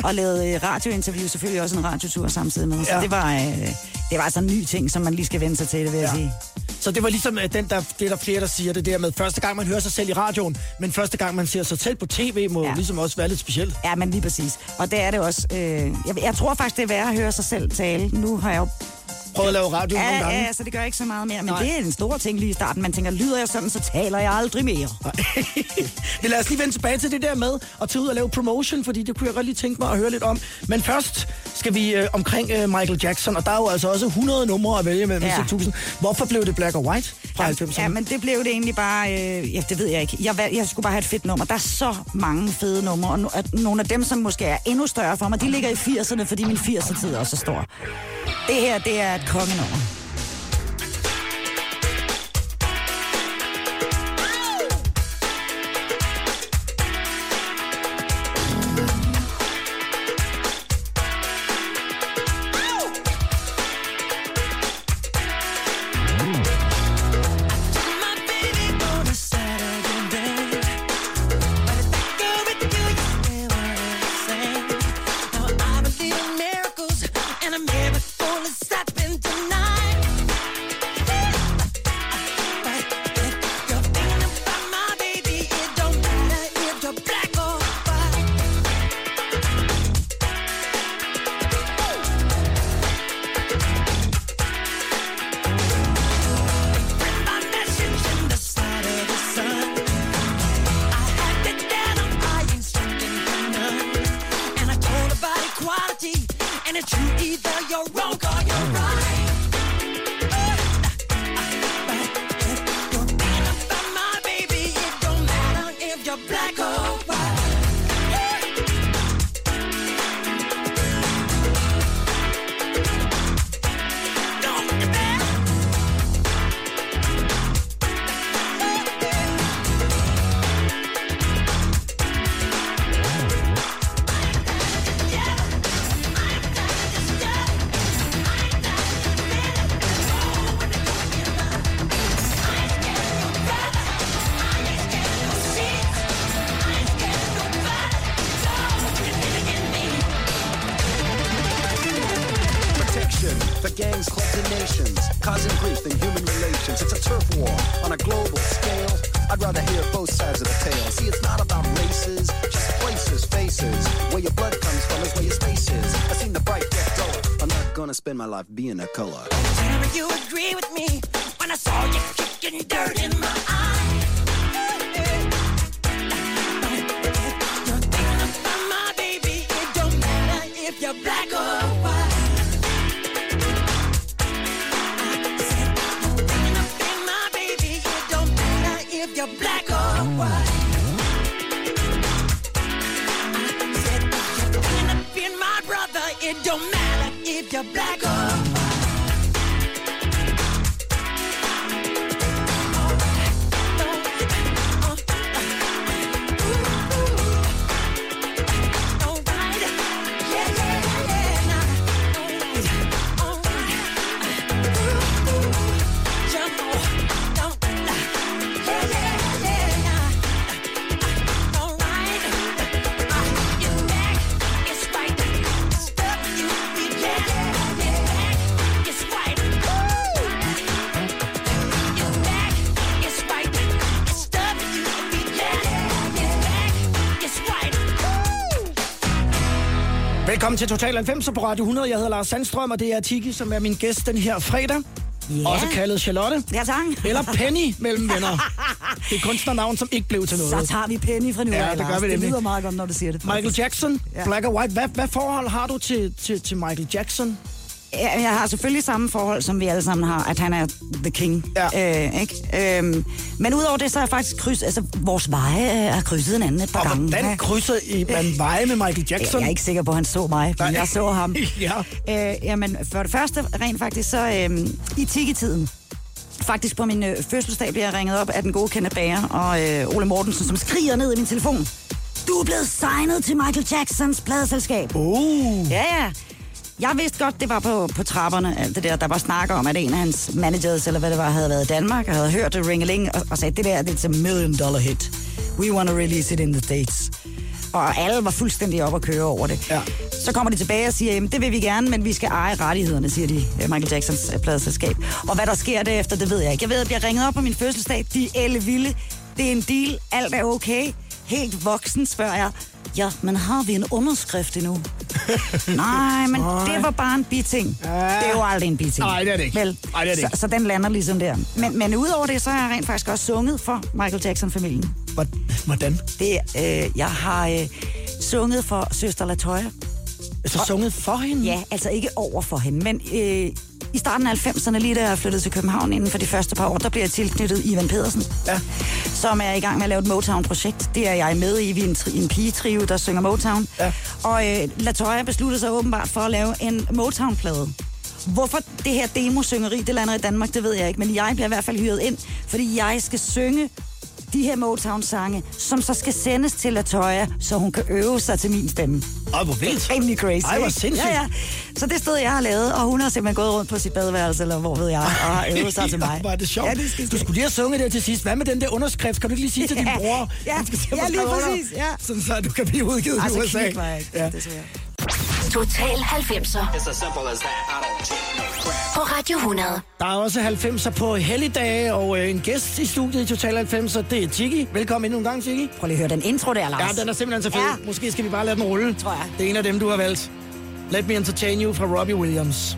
og lavede øh, radiointerview, selvfølgelig også en radiotur samtidig med. Så Ja. det var, øh, det var altså en ny ting, som man lige skal vende sig til, det vil jeg Ja. sige. Så det var ligesom øh, den, der, det er der flere, der siger det der med, første gang man hører sig selv i radioen, men første gang man ser sig selv på tv, må ja. Ligesom også være lidt specielt. Ja, men lige præcis. Og det er det også. Øh, jeg, jeg tror faktisk, det er værd at høre sig selv tale. Nu har jeg jo Prøv at lave radio nogle Ja, gange. ja, så det gør ikke så meget mere. Men Nej. Det er en stor ting lige i starten. Man tænker, lyder jeg sådan, så taler jeg aldrig mere. Vi lader os lige vende tilbage til det der med at tage ud og lave promotion, fordi det kunne jeg godt lige tænke mig at høre lidt om. Men først skal vi øh, omkring øh, Michael Jackson, og der er jo altså også 100 numre at vælge mellem Ja. 6.000. Hvorfor blev det Black or White fra 90'erne? Ja, men det blev det egentlig bare... Øh, ja, det ved jeg ikke. Jeg, jeg skulle bare have et fedt nummer. Der er så mange fede numre, og no, at nogle af dem, som måske er endnu større for mig, de ligger i 80'erne, fordi min 80'er-tid også er stor. Det her, det er et kongenummer. My life being a color. Til Total 90 på Radio 100. Jeg hedder Lars Sandstrøm, og det er Tiki, som er min gæst den her fredag. Ja. Også kaldet Charlotte. Ja, tak. Eller Penny mellem venner. Det er kunstnernavn, som ikke blev til noget. Så tager vi Penny fra nu Ja, det gør vi Det nemlig. lyder meget godt, når du siger det. Michael Jackson, Ja. Black and White. Hvad, hvad forhold har du til, til, til Michael Jackson? Jeg har selvfølgelig samme forhold, som vi alle sammen har, at han er the king. Ja. Øh, ikke? Øhm, men udover det, så er jeg faktisk kryds, altså, vores veje øh, har krydset hinanden et par Og gange. hvordan krydser I man veje med Michael Jackson? Jeg er ikke sikker på, at han så mig, men Nej. jeg så ham. Ja. Øh, jamen, for det første, rent faktisk, så øh, i tikketiden, faktisk på min øh, fødselsdag, bliver jeg ringet op af den gode Kenneth Bager og øh, Ole Mortensen, som skriger ned i min telefon. Du er blevet signet til Michael Jacksons pladeselskab. Uh. Ja, ja. Jeg vidste godt, det var på, på trapperne, alt det der. Der var snakker om, at en af hans managers, eller hvad det var, havde været i Danmark, og havde hørt det ringeling, og, og sagde, det der, det er a million dollar hit. We want to release it in the States. Og alle var fuldstændig op at køre over det. Ja. Så kommer de tilbage og siger, jamen det vil vi gerne, men vi skal eje rettighederne, siger de, øh, Michael Jacksons øh, pladeselskab. Og hvad der sker derefter, det ved jeg ikke. Jeg ved, at jeg bliver ringet op på min fødselsdag. De er elle vilde. Det er en deal. Alt er okay. Helt voksen, spørger jeg. Ja, men har vi en underskrift endnu? Nej, men det var bare en biting. Det er jo aldrig en biting. Nej, det er det ikke. Vel? Nej, det er det så, ikke. så den lander ligesom der. Men, men udover det, så har jeg rent faktisk også sunget for Michael Jackson-familien. Hvor- Hvordan? Det, øh, jeg har øh, sunget for søster Latoya. Altså sunget for hende? Ja, altså ikke over for hende, men øh, i starten af 90'erne, lige da jeg flyttede til København inden for de første par år, der blev jeg tilknyttet Ivan Pedersen, Ja. som er i gang med at lave et Motown-projekt. Det er jeg med i. Vi er en, tri- en pigetrio, der synger Motown. Ja. Og øh, Latoya besluttede sig åbenbart for at lave en Motown-plade. Hvorfor det her demosyngeri, det lander i Danmark, det ved jeg ikke. Men jeg bliver i hvert fald hyret ind, fordi jeg skal synge de her Motown-sange, som så skal sendes til Latoya, så hun kan øve sig til min stemme. Åh, hvor vildt. Rimelig crazy. Ej, hvor sindssygt. Ja, ja. Så det stod jeg har lavet, og hun har simpelthen gået rundt på sit badeværelse, eller hvor ved jeg, og har øvet sig til mig. Var det sjovt? Ja, det skal du skulle lige have sunget der til sidst. Hvad med den der underskrift? Kan du ikke lige sige til din Ja, bror? ja, ja, hvor lige præcis, ja. Sådan så du kan blive udgivet i Altså, USA. knip var jeg ikke, Ja. desværre. Total 90'er på Radio 100. Der er også 90'er på helligdage, og øh, en gæst i studiet i Total 90'er, det er Tiki. Velkommen endnu en gang, Tiki. Prøv lige at høre den intro der, Lars. Ja, den er simpelthen så fed. Ja. Måske skal vi bare lade den rulle. Tror jeg. Det er en af dem, du har valgt. Let Me Entertain You fra Robbie Williams.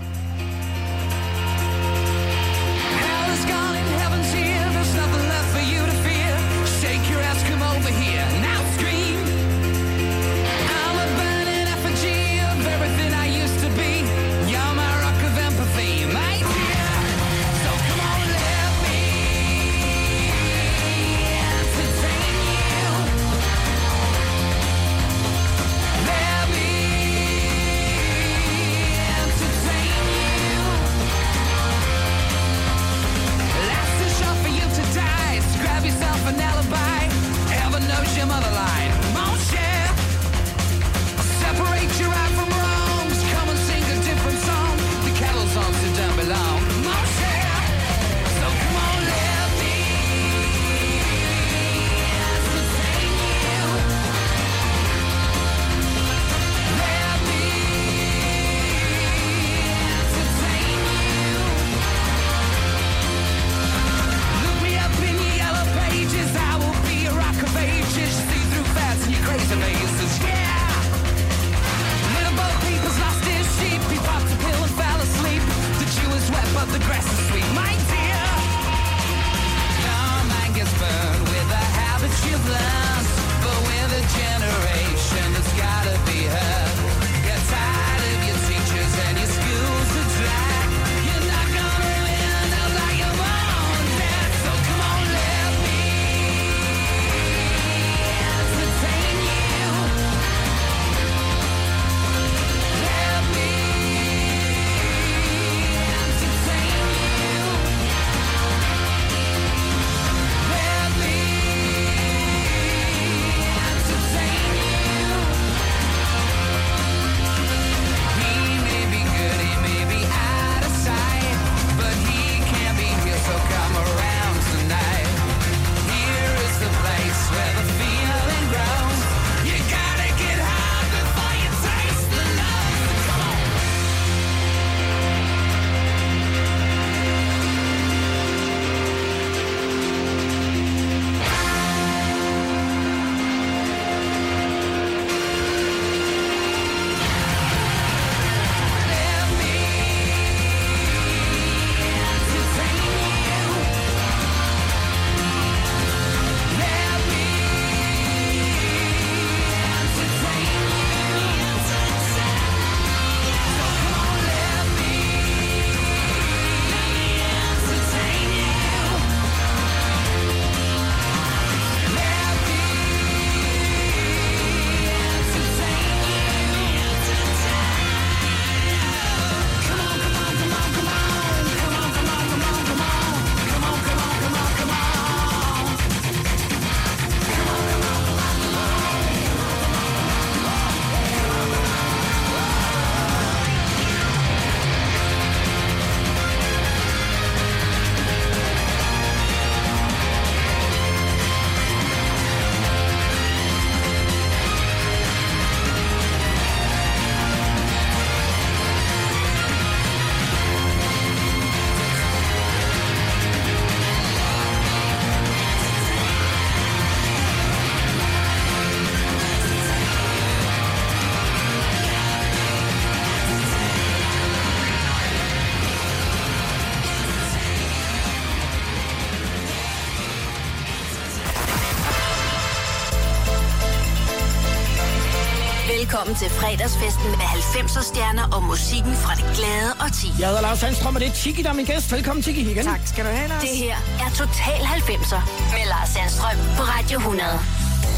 Velkommen til fredagsfesten med 90'er stjerner og musikken fra det glade og ti. Jeg hedder Lars Sandstrøm, og det er Tiki, der er min gæst. Velkommen, Tiki, igen. Tak skal du have, Lars. Det her er Total 90'er med Lars Sandstrøm på Radio 100.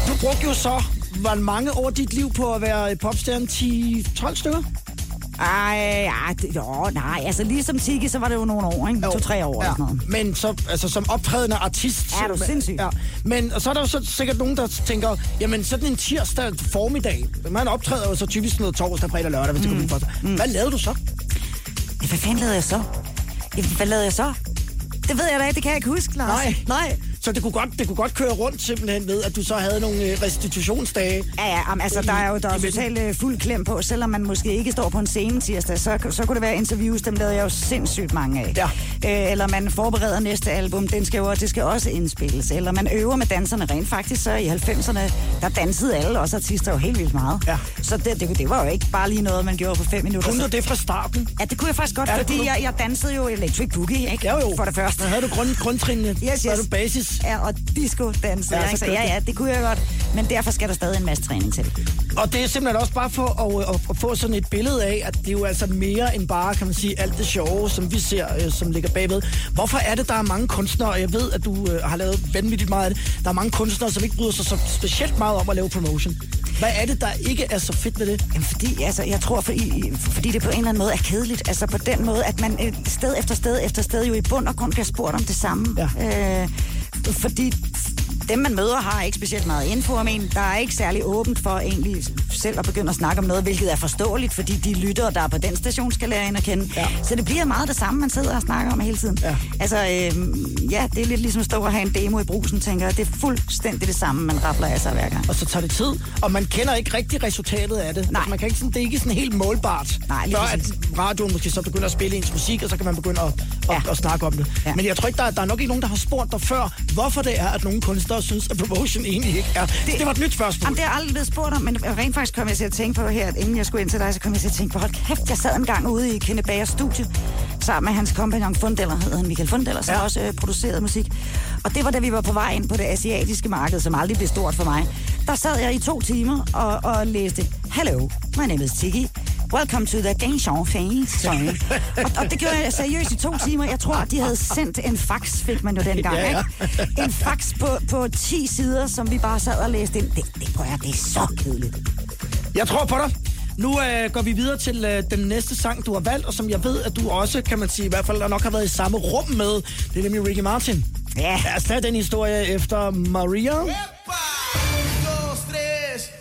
Du brugte jo så var mange år dit liv på at være popstjerne 10-12 stykker? Ej, ja, det, jo, nej, altså ligesom Tiki, så var det jo nogle år, ikke? To-tre år ja. eller sådan noget. Men så, altså, som optrædende artist... Er du sindssyg? Ja. Men og så er der jo så sikkert nogen, der tænker, jamen sådan en tirsdag formiddag, man optræder jo så typisk noget torsdag, fredag, lørdag, hvis det kunne for sig. Hvad lavede du så? Ja, Hvad fanden lavede jeg så? Ja, Hvad lavede jeg så? Det ved jeg da ikke, det kan jeg ikke huske, Lars. Nej. Nej. Så det kunne, godt, det kunne godt køre rundt simpelthen ved, at du så havde nogle øh, restitutionsdage. Ja, ja, am, altså der er jo der er totalt øh, fuld klem på, selvom man måske ikke står på en scene tirsdag, så, så kunne det være interviews, dem lavede jeg jo sindssygt mange af. Ja. Øh, eller man forbereder næste album, den skal jo, det skal også indspilles. Eller man øver med danserne rent faktisk, så i 90'erne, der dansede alle, også artister jo helt vildt meget. Ja. Så det, det, det, var jo ikke bare lige noget, man gjorde på fem minutter. Kunne du det fra starten? Ja, det kunne jeg faktisk godt, Ja, fordi jeg, jeg dansede jo Electric Boogie, ikke? Ja, jo. For det første. Der havde du grund, grundtrinene. Yes, Så havde yes. du basis. Ja, og disco dansede Ja, ja, så så ja, ja, det kunne jeg godt. Men derfor skal der stadig en masse træning til. Og det er simpelthen også bare for at, at, at få sådan et billede af, at det er jo altså mere end bare, kan man sige, alt det sjove, som vi ser, øh, som ligger bagved. Hvorfor er det, der er mange kunstnere, og jeg ved, at du øh, har lavet vanvittigt meget af det, der er mange kunstnere, som ikke bryder sig så specielt meget om at lave promotion. Hvad er det, der ikke er så fedt ved det? Jamen fordi, altså, jeg tror, fordi, fordi det på en eller anden måde er kedeligt. Altså på den måde, at man øh, sted efter sted efter sted jo i bund og grund bliver spurgt om det samme. Ja. Øh, fordi dem, man møder, har ikke specielt meget info om en. Der er ikke særlig åbent for egentlig selv at begynde at snakke om noget, hvilket er forståeligt, fordi de lyttere, der er på den station, skal lære en at kende. Ja. Så det bliver meget det samme, man sidder og snakker om hele tiden. Ja. Altså, øh, ja, det er lidt ligesom at stå og have en demo i brusen, tænker jeg. Det er fuldstændig det samme, man rappler af sig hver gang. Og så tager det tid, og man kender ikke rigtig resultatet af det. Nej. Altså, man kan ikke sådan, det er ikke sådan helt målbart. Nej, lige Før at radioen måske så begynder at spille ens musik, og så kan man begynde at, at, Ja. ja. at snakke om det. Ja. Men jeg tror ikke, der, er- der er nok ikke nogen, der har spurgt dig før, hvorfor det er, at nogle kunstnere synes, at promotion egentlig ikke er. Det, det var et nyt spørgsmål. Jamen, det er jeg aldrig blevet spurgt om, men rent faktisk kom jeg til at tænke på her, at inden jeg skulle ind til dig, så kom jeg til at tænke på, hold kæft, jeg sad en gang ude i Kenne Bagers studie, sammen med hans kompagnon Fundeller, hedder han Michael Fundeller, som ja. også øh, producerede musik. Og det var da vi var på vej ind på det asiatiske marked, som aldrig blev stort for mig. Der sad jeg i to timer og, og læste, Hello, my name is Tiki. Welcome to the Phase. Sorry. og, og, det gjorde jeg seriøst i to timer. Jeg tror, de havde sendt en fax, fik man jo dengang, Ja, ja. ikke? En fax på, på 10 sider, som vi bare sad og læste ind. Det, det, prøver jeg, det er så kedeligt. Jeg tror på dig. Nu øh, går vi videre til øh, den næste sang, du har valgt, og som jeg ved, at du også, kan man sige, i hvert fald nok har været i samme rum med. Det er nemlig Ricky Martin. Ja. Lad os tage den historie efter Maria. Tres,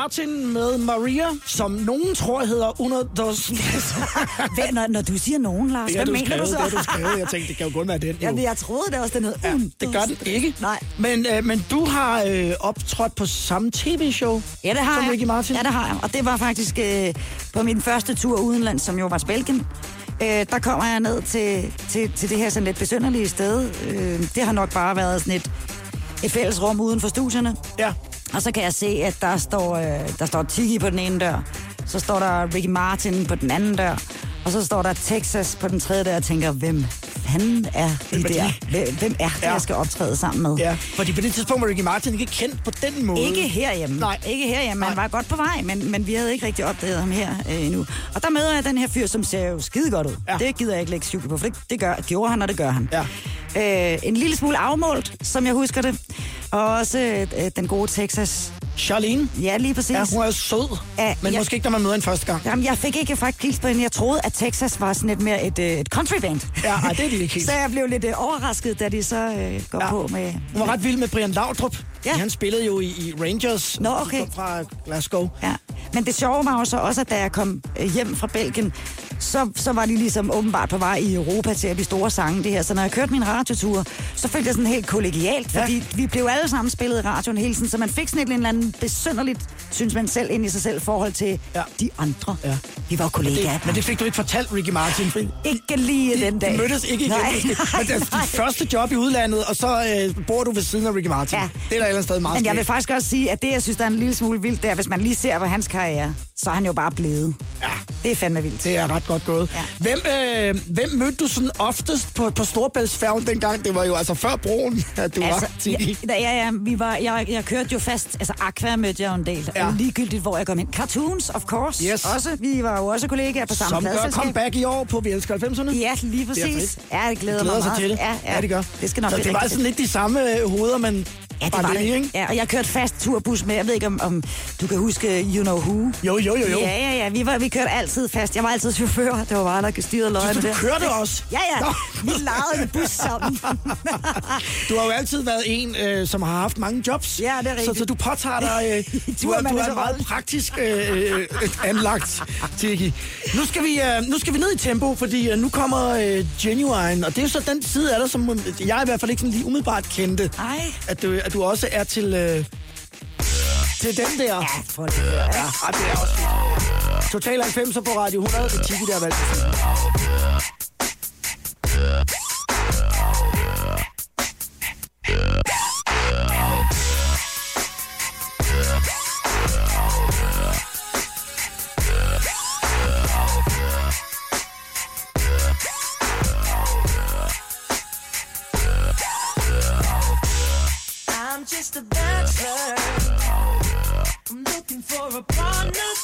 Martin med Maria, som nogen tror hedder Uno Dos... Hvad, når, når du siger nogen, Lars, Det hvad du mener skrevet, du så? det du skrevet. Jeg tænkte, det kan jo kun være den. jo. Jamen, jeg troede det også, den hed. Ja, det gør den ikke. Nej. Men, øh, men du har øh, optrådt på samme tv-show Ja, det har som jeg. Ricky Martin. Ja, det har jeg. Og det var faktisk øh, på min første tur udenlands, som jo var Belgien. Øh, der kommer jeg ned til, til, til det her sådan lidt besynderlige sted. Øh, det har nok bare været sådan et, et fælles rum uden for studierne. Ja. Og så kan jeg se, at der står, øh, der står Tiki på den ene dør. Så står der Ricky Martin på den anden dør. Og så står der Texas på den tredje dør. Jeg tænker, hvem fanden er de Hvem er der? Hvem, hvem er det, Ja. jeg skal optræde sammen med? Ja, fordi på det tidspunkt var Ricky Martin ikke kendt på den måde. Ikke herhjemme. Nej. Ikke herhjemme. Han var godt på vej, men, men vi havde ikke rigtig opdaget ham her øh, endnu. Og der møder jeg den her fyr, som ser jo skide godt ud. Ja. Det gider jeg ikke lægge skjul på, for det, det gør, gjorde han, og det gør han. Ja. Øh, en lille smule afmålt, som jeg husker det. Og også øh, den gode Texas. Charlene. Ja, lige præcis. Ja, hun er sød, Ja, men ja. måske ikke, når man møder en første gang. Jamen, jeg fik ikke faktisk hils på hende. Jeg troede, at Texas var sådan lidt mere et, øh, et countryband. Ja, ej, det er de ikke helt. Så jeg blev lidt øh, overrasket, da de så øh, går Ja. på med... Hun var ret vild med Brian Laudrup. Ja. Han spillede jo i, i Rangers. Nå, okay. Fra Glasgow. Ja. Men det sjove var jo så også, at da jeg kom øh, hjem fra Belgien, så, så var de ligesom åbenbart på vej i Europa til at blive store sange, det her. Så når jeg kørte min radiotur, så følte jeg sådan helt kollegialt, Ja. fordi vi blev alle sammen spillet i radioen hele tiden, så man fik sådan et eller andet besynderligt, synes man selv, ind i sig selv, forhold til Ja. de andre. Ja. Vi var kollegaer. Det, men det fik du ikke fortalt Ricky Martin. For Ikke lige den dag. I mødtes ikke igen. Nej. Men det er nej. dit første job i udlandet, og så øh, bor du ved siden af Ricky Martin. Ja. Det er der et eller andet sted meget Men jeg vil faktisk også sige, at det, jeg synes, der er en lille smule vildt, det er, hvis man lige ser på hans karriere, så er han jo bare blevet. Ja. Det er fandme vildt. Det er ret godt gået. Ja. Hvem, øh, hvem mødte du sådan oftest på, på Storbæltsfærgen dengang? Det var jo altså før broen, at du var ja, til. ja, ja, vi var, jeg, jeg kørte jo fast, altså Aqua mødte jeg jo en del, Ja. ja. ligegyldigt hvor jeg kom ind. Cartoons, of course, Yes. også, vi var jo også kollegaer på samme Som gør comeback i år på Vi elsker 90'erne. Ja, lige præcis. Ja, det glæder, glæder mig sig meget. til det. Ja, ja. ja, det gør. Det skal nok Så det var sådan lidt de samme øh, hoveder, man Ja, det var det, det. ikke? Ja, og jeg kørte fast turbus med, jeg ved ikke om, om du kan huske You Know Who. Jo, jo, jo, jo. Ja, ja, ja, vi, var, vi kørte altid fast. Jeg var altid chauffør, det var bare der styrede løgene Så du der. kørte også? Ja, ja, vi lejede en bus sammen. Du har jo altid været en, øh, som har haft mange jobs. Ja, det er Så, rigtigt. så du påtager dig... Øh, du, er, du er meget praktisk øh, øh, anlagt, Tiki. Nu skal, vi, øh, nu skal vi ned i tempo, fordi øh, nu kommer øh, Genuine, og det er jo så den side af dig, som øh, jeg i hvert fald ikke sådan lige umiddelbart kendte. Ej. At du, at du også er til... Øh, til den der. Ja, for det der. Ja, ej, det er også. Total 90 på Radio 100, det er Tiki, der har valgt at looking for a partner.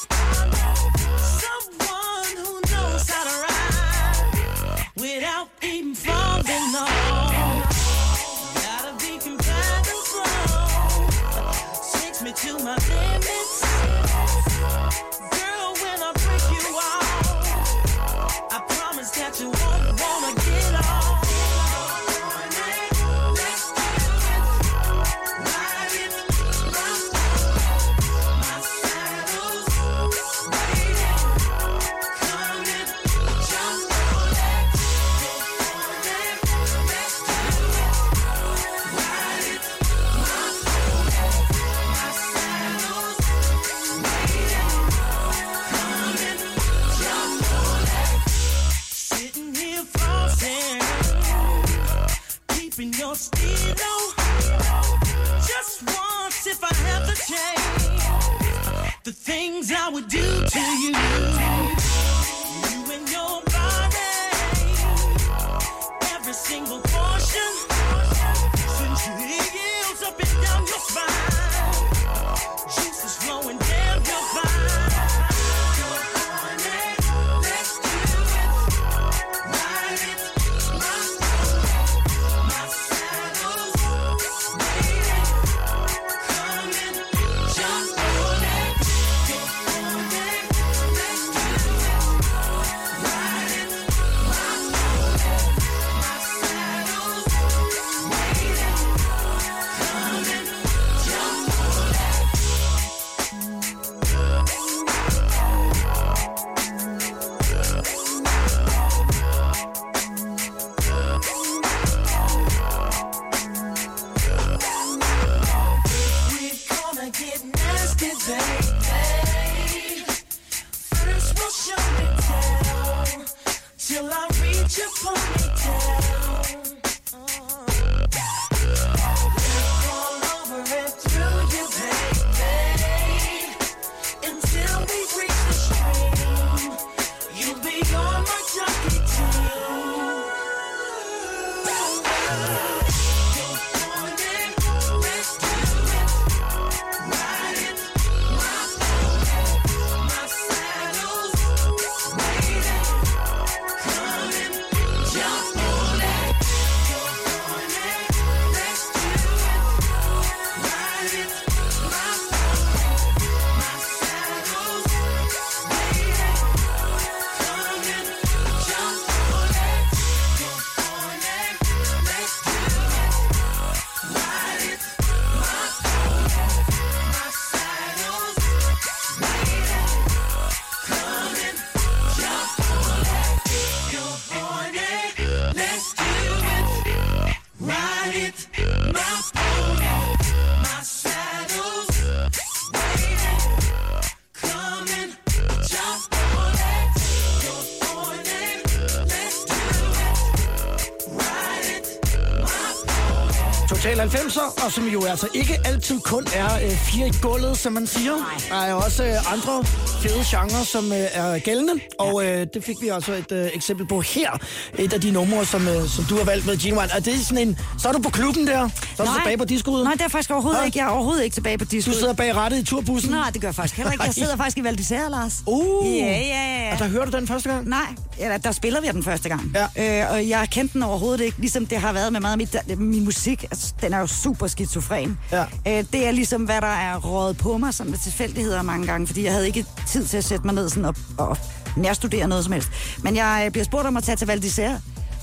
Total 90'er, og som jo altså ikke altid kun er øh, fire i gulvet, som man siger. Der er også øh, andre fede genrer, som øh, er gældende, og øh, det fik vi altså et øh, eksempel på her. Et af de numre, som, øh, som du har valgt med, Wine. Er det sådan en... Så er du på klubben der? Så er du tilbage på diskoet? Nej, det er faktisk overhovedet Hå? ikke. Jeg er overhovedet ikke tilbage på Du disco. sidder bag rattet i turbussen? Nej, det gør jeg faktisk heller ikke. Jeg sidder faktisk i Val d'Isère, Lars. Uh, Ja, ja, ja. Og der hørte du den første gang? Nej, eller der spiller vi den første gang. Ja. Øh, og jeg kendte den overhovedet ikke, ligesom det har været med meget af mit, der- min musik. Altså, den er jo super skizofren. Ja. Øh, det er ligesom, hvad der er rådet på mig, som tilfældigheder mange gange, fordi jeg havde ikke tid til at sætte mig ned sådan og, og nærstudere noget som helst. Men jeg øh, bliver spurgt om at tage til Val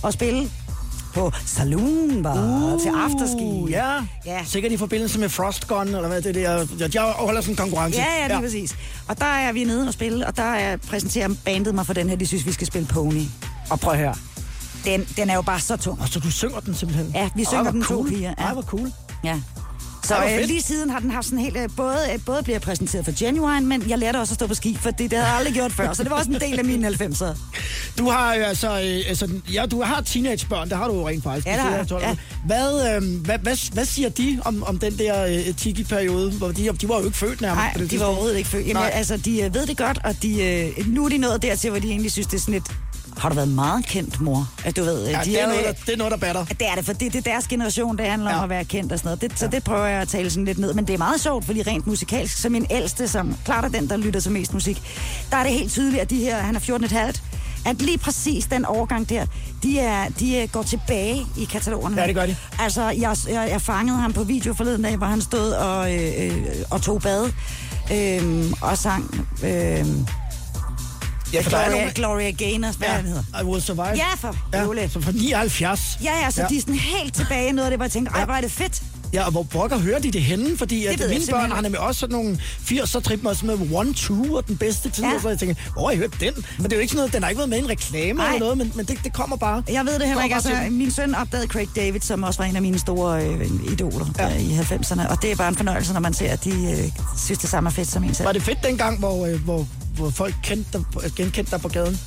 og spille på Saloon Bar uh, til afterski. Ja. Ja. Sikkert i forbindelse med Frost Gun, eller hvad det er. Jeg, jeg holder sådan en konkurrence. Ja, ja, lige ja. præcis. Og der er vi nede og spille, og der er, præsenterer bandet mig for den her, de synes, vi skal spille Pony. Og prøv at høre. Den, den er jo bare så tung. Og så du synger den simpelthen? Ja, vi Ej, synger hvor den to cool. piger. Ja. Ej, hvor cool. Ja. Så øh, lige siden har den haft sådan helt, øh, både, øh, både bliver præsenteret for Genuine, men jeg lærte også at stå på ski, for det, det havde jeg aldrig gjort før, så det var også en del af mine 90'er. Du har jo altså, øh, altså, ja, du har teenagebørn, det har du jo rent faktisk. Ja, det har ja. Hvad, øh, hvad, hvad, hvad siger de om, om den der øh, tiki-periode? Hvor de, de var jo ikke født nærmest. Nej, de var overhovedet ikke født. Jamen, Nej. altså, de øh, ved det godt, og de, øh, nu er de nået dertil, hvor de egentlig synes, det er sådan lidt har du været meget kendt, mor? At du ved, Ja, de det, er noget, der, det er noget, der batter. det er det, for det, det er deres generation, det handler ja. om Ja. at være kendt og sådan noget. Det, så det prøver jeg at tale sådan lidt ned. Men det er meget sjovt, fordi rent musikalsk, som min ældste, som klart er den, der lytter til mest musik, der er det helt tydeligt, at de her, han er 14,5, at lige præcis den overgang der, de, er, de øh, går tilbage i katalogerne. Ja, det gør de. Altså, jeg, jeg, jeg fangede ham på video forleden dag, hvor han stod og, øh, øh, og tog bad øh, og sang øh, Ja, for er Gloria, nogle... Gloria Gaynor, hvad ja. han hedder. I Will Survive. Ja, for ja, så fra 79. Ja, ja, så ja. de er sådan helt tilbage i noget af det, hvor jeg tænkte, ej, hvor er det fedt. Ja, og hvor pokker hører de det henne? Fordi at ved jeg mine børn har nemlig også sådan nogle 80'er trip med, med One Two og den bedste tid. Ja. Ja. Så jeg tænker, hvor har I hørt den? Men det er jo ikke sådan noget, den har ikke været med i en reklame Ej. eller noget, men, men det, det kommer bare. Jeg ved det heller ikke. Altså, min søn opdagede Craig David, som også var en af mine store øh, idoler. Ja. øh, i 90'erne. Og det er bare en fornøjelse, når man ser, at de øh, synes, det samme er fedt som en selv. Var det fedt dengang, hvor, øh, hvor, hvor folk kendte dig, på- genkendte dig på gaden?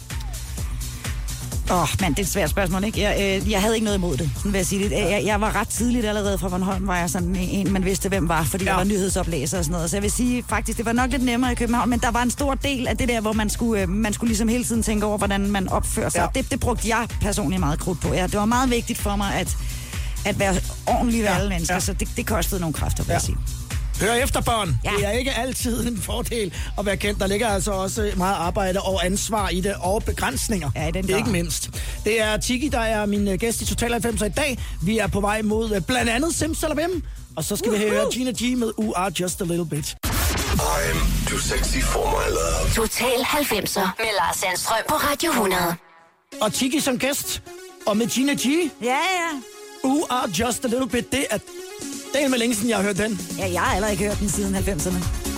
Åh, oh, mand, det er et svært spørgsmål, ikke? Jeg, øh, jeg havde ikke noget imod det, sådan vil jeg sige det. Jeg, jeg var ret tidligt allerede fra Bornholm, var jeg sådan en, man vidste, hvem var, fordi ja. Jeg var nyhedsoplæser og sådan noget. Så jeg vil sige, faktisk, det var nok lidt nemmere i København, men der var en stor del af det der, hvor man skulle, øh, man skulle ligesom hele tiden tænke over, hvordan man opfører sig. Ja. Det, det brugte jeg personligt meget krudt på. Ja, det var meget vigtigt for mig, at, at være ordentlig ved Ja, alle mennesker, ja. så det, det kostede nogle kræfter, vil. Ja. jeg sige. Hør efter, børn. Ja. Det er ikke altid en fordel at være kendt. Der ligger altså også meget arbejde og ansvar i det, og begrænsninger. Ja, den det er grad. ikke mindst. Det er Tiki, der er min øh, gæst i Total 90 i dag. Vi er på vej mod øh, blandt andet Simsalabim. Og så skal vi høre Gina G med U Are Just A Little Bit. I'm too sexy for my love. Total 90'er med Lars Sandstrøm på Radio 100. Og Tiki som gæst. Og med Gina G. Ja, ja. U Are Just A Little Bit. Det er, det er med længe siden, jeg har hørt den. Ja, jeg har heller ikke hørt den siden 90'erne.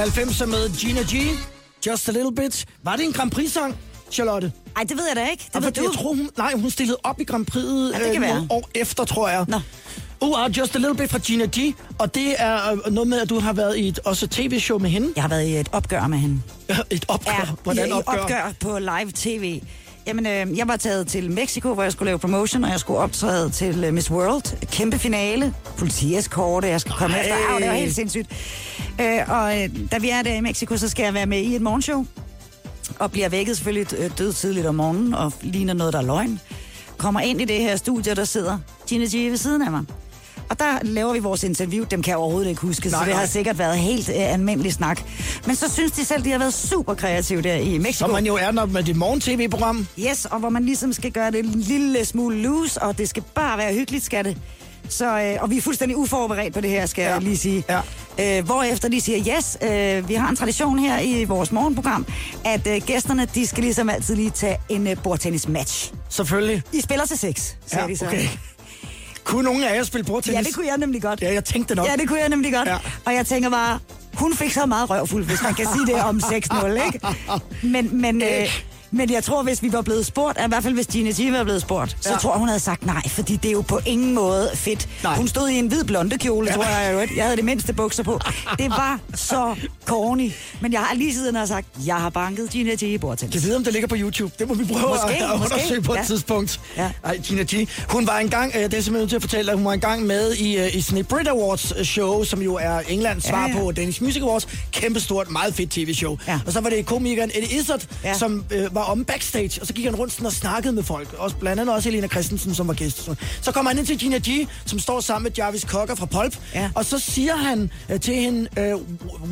More. Total 90 med Gina G. Just a little bit. Var det en Grand Prix-sang, Charlotte? Ej, det ved jeg da ikke. Det Og ved du. jeg tror, hun, nej, hun stillede op i Grand Prix'et Ja, være. nogle år efter, tror jeg. Nå. Uh, uh, Just a Little Bit fra Gina G. Og det er øh, noget med, at du har været i et også tv-show med hende. Jeg har været i et opgør med hende. Et opgør? Hvordan i opgør? opgør på live tv. Jamen, øh, jeg var taget til Mexico, hvor jeg skulle lave promotion, og jeg skulle optræde til øh, Miss World. Kæmpe finale. Politieskorte, jeg skal komme Ej. efter. Au, det var helt sindssygt. Øh, og øh, da vi er der i Mexico, så skal jeg være med i et morgenshow. Og bliver vækket selvfølgelig øh, død tidligt om morgenen, og ligner noget, der er løgn. Kommer ind i det her studie, der sidder Gina G ved siden af mig. Og der laver vi vores interview. Dem kan jeg overhovedet ikke huske, nej, så det nej. har sikkert været helt øh, almindelig snak. Men så synes de selv, de har været super kreative der i Mexico. Som man jo er, når med dit morgen-tv-program. Yes, og hvor man ligesom skal gøre det en lille smule loose, og det skal bare være hyggeligt, skal det. Så, øh, og vi er fuldstændig uforberedt på det her, skal ja. jeg lige sige. Ja. Øh, hvorefter de siger, yes, øh, vi har en tradition her i vores morgenprogram, at øh, gæsterne, de skal ligesom altid lige tage en øh, bordtennis-match. Selvfølgelig. I spiller til sex, sagde Ja, de så. okay. Kunne nogen af jer spille bordtennis? Ja, det kunne jeg nemlig godt. Ja, jeg tænkte nok. Ja, det kunne jeg nemlig godt. Ja. Og jeg tænker bare, hun fik så meget røvfuld, hvis man kan sige det om 6-0, ikke? Men, men, øh, men jeg tror, hvis vi var blevet spurgt, i hvert fald hvis Gina G var blevet spurgt, så Ja. tror jeg, hun havde sagt nej, fordi det er jo på ingen måde fedt. Nej. Hun stod i en hvid blonde kjole, Ja. tror jeg jo. Jeg havde det mindste bukser på. Det var så corny. Men jeg har lige siden har sagt, jeg har banket Gina G i bordtennis. Jeg ved, om det ligger på YouTube. Det må vi prøve Måske, at, at måske. undersøge på et Ja. tidspunkt. Ja. Ej, Gina G. Hun var engang, øh, det er simpelthen til at fortælle, at hun var engang med i, øh, i sådan et Brit Awards show, som jo er Englands svar Ja, ja. på Danish Music Awards. Kæmpestort, meget fedt tv-show. Ja. Og så var det komikeren Eddie Izzard, Ja. som øh, var om backstage, og så gik han rundt sådan og snakkede med folk. Også, blandt andet også Elena Christensen, som var gæst. Så, kommer han ind til Gina G, som står sammen med Jarvis Cocker fra Pulp. Ja. Og så siger han øh, til hende, øh,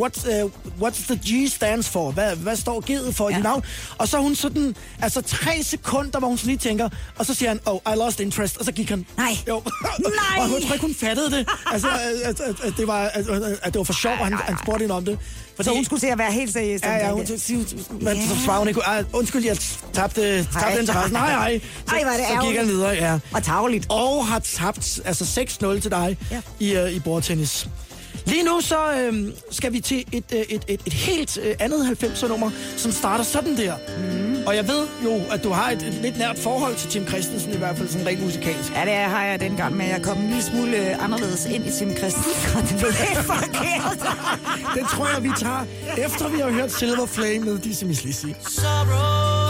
what, øh, what's the G stands for? Hvad, hvad står G'et for i Ja. dit navn? Og så hun sådan, altså tre sekunder, hvor hun sådan lige tænker, og så siger han, oh, I lost interest, og så gik han. Nej. Jo. Nej. og hun tror ikke, hun fattede det. Altså, at, at, at, det var, at, at det var for sjov, og han, han spurgte hende om det. Fordi, Så hun skulle til at være helt seriøs. Ja, ja, hun men Ja. så svarer hun ikke, "Ej, undskyld, jeg tabte, tabte interessen. Nej, nej. Så, Ej, er det så gik han ærgerligt. videre, ja. Og tavligt. Og har tabt altså 6-0 til dig Ja. i, uh, i bordtennis. Lige nu så øh, skal vi til et, øh, et, et, et helt øh, andet 90'er-nummer, som starter sådan der. Mm. Og jeg ved jo, at du har et, et lidt nært forhold til Tim Christensen, i hvert fald sådan rent musikalsk. Ja, det har jeg dengang, men jeg kom en lille smule øh, anderledes ind i Tim Christensen, og det blev helt forkert. Den tror jeg, vi tager, efter vi har hørt Silver Flame med Dizzy Miss Lizzy. Sorrow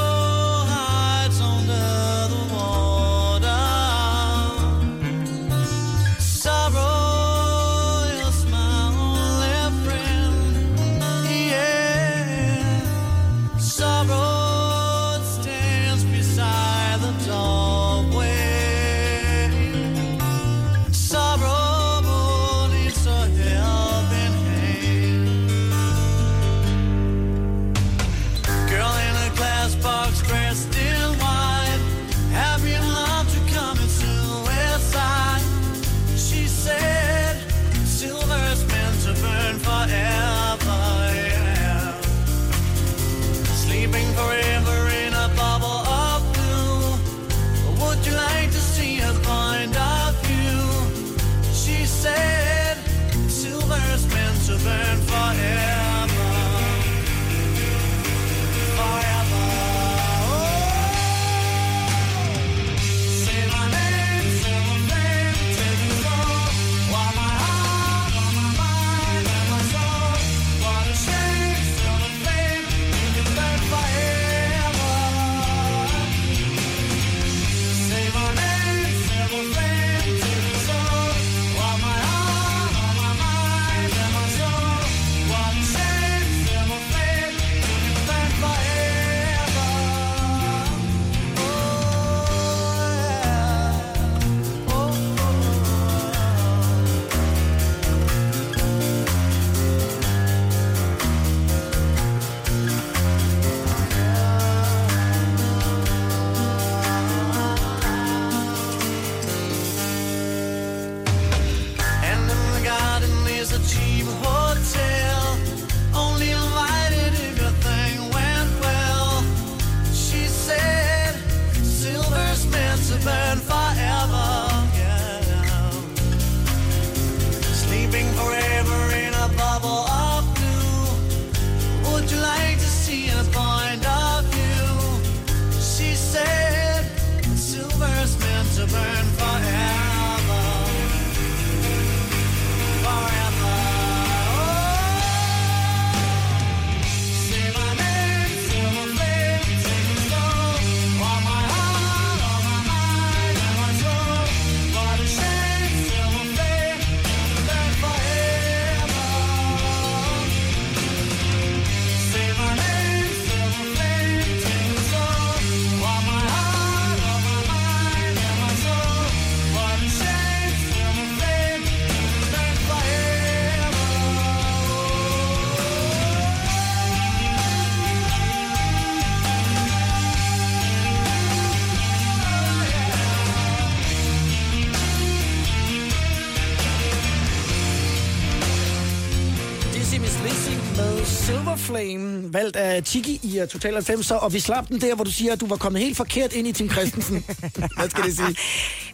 af Tiki i uh, Total 90, og vi slap den der, hvor du siger, at du var kommet helt forkert ind i Tim Christensen. Hvad skal det sige?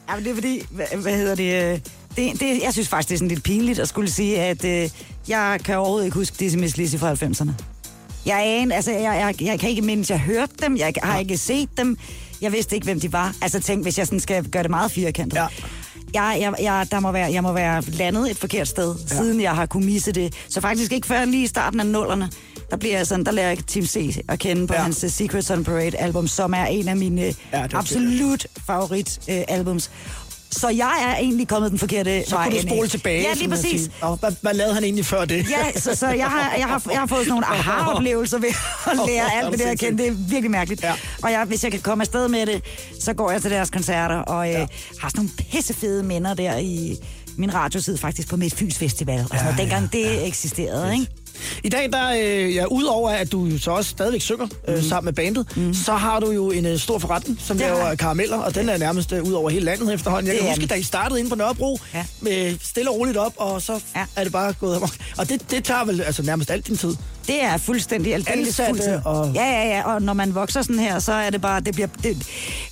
Ja, men det er fordi, hvad, hvad hedder det, øh, det, det, jeg synes faktisk, det er sådan lidt pinligt at skulle sige, at øh, jeg kan overhovedet ikke huske Dizzy Miss Lizzy fra 90'erne. Jeg, aner, altså, jeg, jeg, jeg kan ikke mindes, jeg hørte dem, jeg har ikke set dem, jeg vidste ikke, hvem de var. Altså tænk, hvis jeg sådan skal gøre det meget firkantet. Ja. Jeg, jeg, jeg, der må være, jeg må være landet et forkert sted, ja. siden jeg har kunne misse det. Så faktisk ikke før lige i starten af nullerne, der bliver jeg sådan, der lærer jeg Team C at kende på Ja. ja. hans uh, Secrets on Parade album, som er en af mine Ja, ja, absolut favorit uh, albums. Så jeg er egentlig kommet den forkerte Så vej kunne du spole tilbage. Ja, lige præcis. Og hvad, hvad lavede han egentlig før det? Ja, så, så jeg, har, jeg, har, jeg har fået sådan nogle aha-oplevelser ved at lære alt det der at kende. Det er virkelig mærkeligt. Ja. Og jeg, hvis jeg kan komme afsted med det, så går jeg til deres koncerter, og øh, ja. har sådan nogle pissefede minder der i min radiotid faktisk på Midt Fyns Festival. Og sådan noget, dengang det eksisterede, ikke? I dag, der, øh, ja, udover at du så også stadigvæk synger øh, sammen med bandet, mm. så har du jo en øh, stor forretning, som Det laver karameller, og den er nærmest øh, ud over hele landet efterhånden. Jeg kan huske, da I startede inde på Nørrebro, Ja. med stille og roligt op, og så Ja. er det bare gået amok. Og det, det tager vel altså nærmest alt din tid. Det er fuldstændig aldeles fuldtid. og- Ja, ja, ja, og når man vokser sådan her, så er det bare, det bliver, det,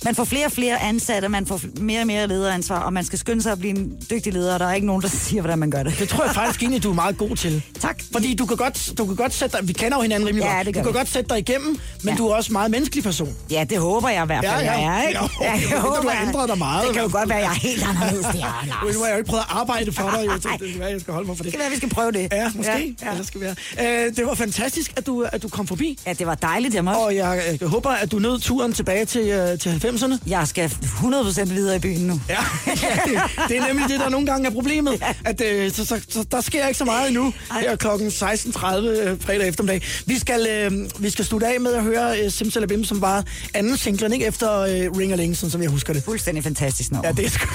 man får flere og flere ansatte, man får mere og mere lederansvar, og man skal skynde sig at blive en dygtig leder, og der er ikke nogen, der siger, hvordan man gør det. Det tror jeg faktisk egentlig, du er meget god til. Tak. Fordi du kan godt, du kan godt sætte dig, vi kender jo hinanden rimelig Ja, godt. Du kan vi. godt sætte dig igennem, men Ja. du er også meget menneskelig person. Ja, det håber jeg i hvert fald, Ja, ja. jeg er, ikke? Ja, det håber, du har jeg. ændret dig meget. Det kan jo godt være, jeg er helt anderledes, det er, Nu Lars. har jeg jo ikke prøvet at arbejde for dig, så Nej. det kan være, jeg skal holde mig for det. Det kan være, vi skal prøve det. Ja, måske. Ja, Ja. Eller skal være. Øh, det var fantastisk, at du, at du kom forbi. ja, det var dejligt, jeg måtte. Og jeg øh, håber, at du nød turen tilbage til, øh, til 90'erne. Jeg skal 100% videre i byen nu. Ja, det, det er nemlig det, der nogle gange er problemet. At, øh, så, så, så, der sker ikke så meget endnu. Her klokken 16.30 øh, fredag eftermiddag. Vi skal, øh, vi skal slutte af med at høre øh, Simsalabim, som var anden singlen, ikke efter øh, Ring Ling, sådan som jeg husker det. Fuldstændig fantastisk nummer. Ja, det er sgu...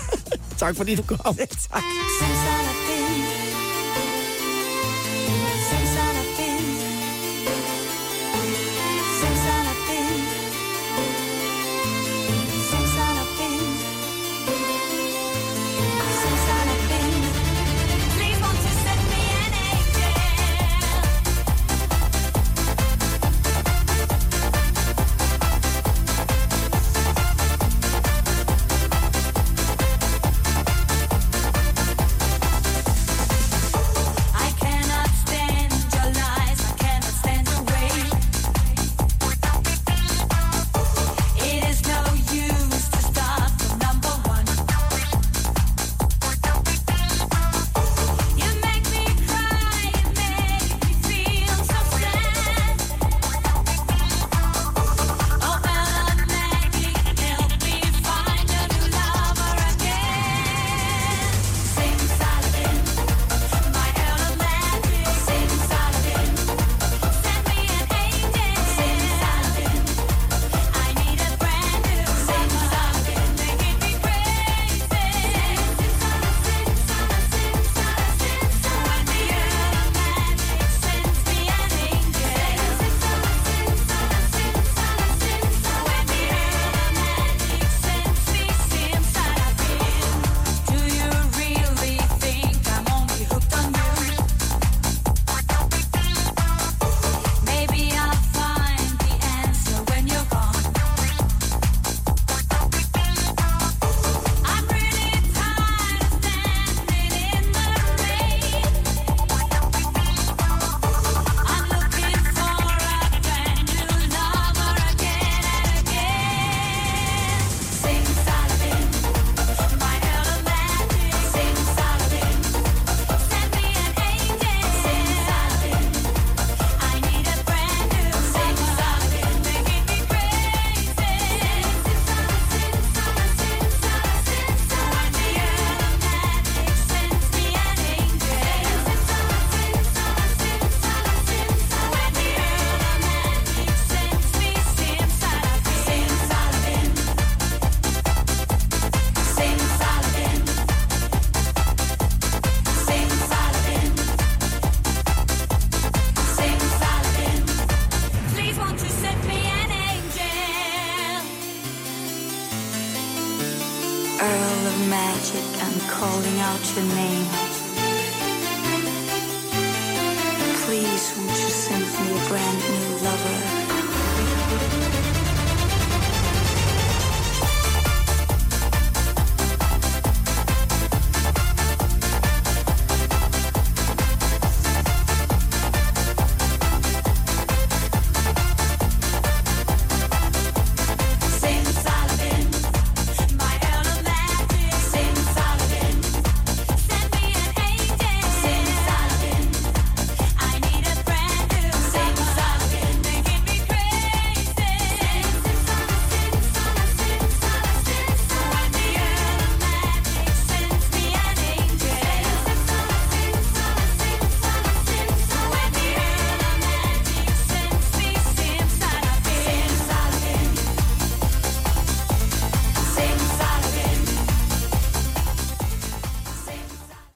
tak fordi du kom. tak.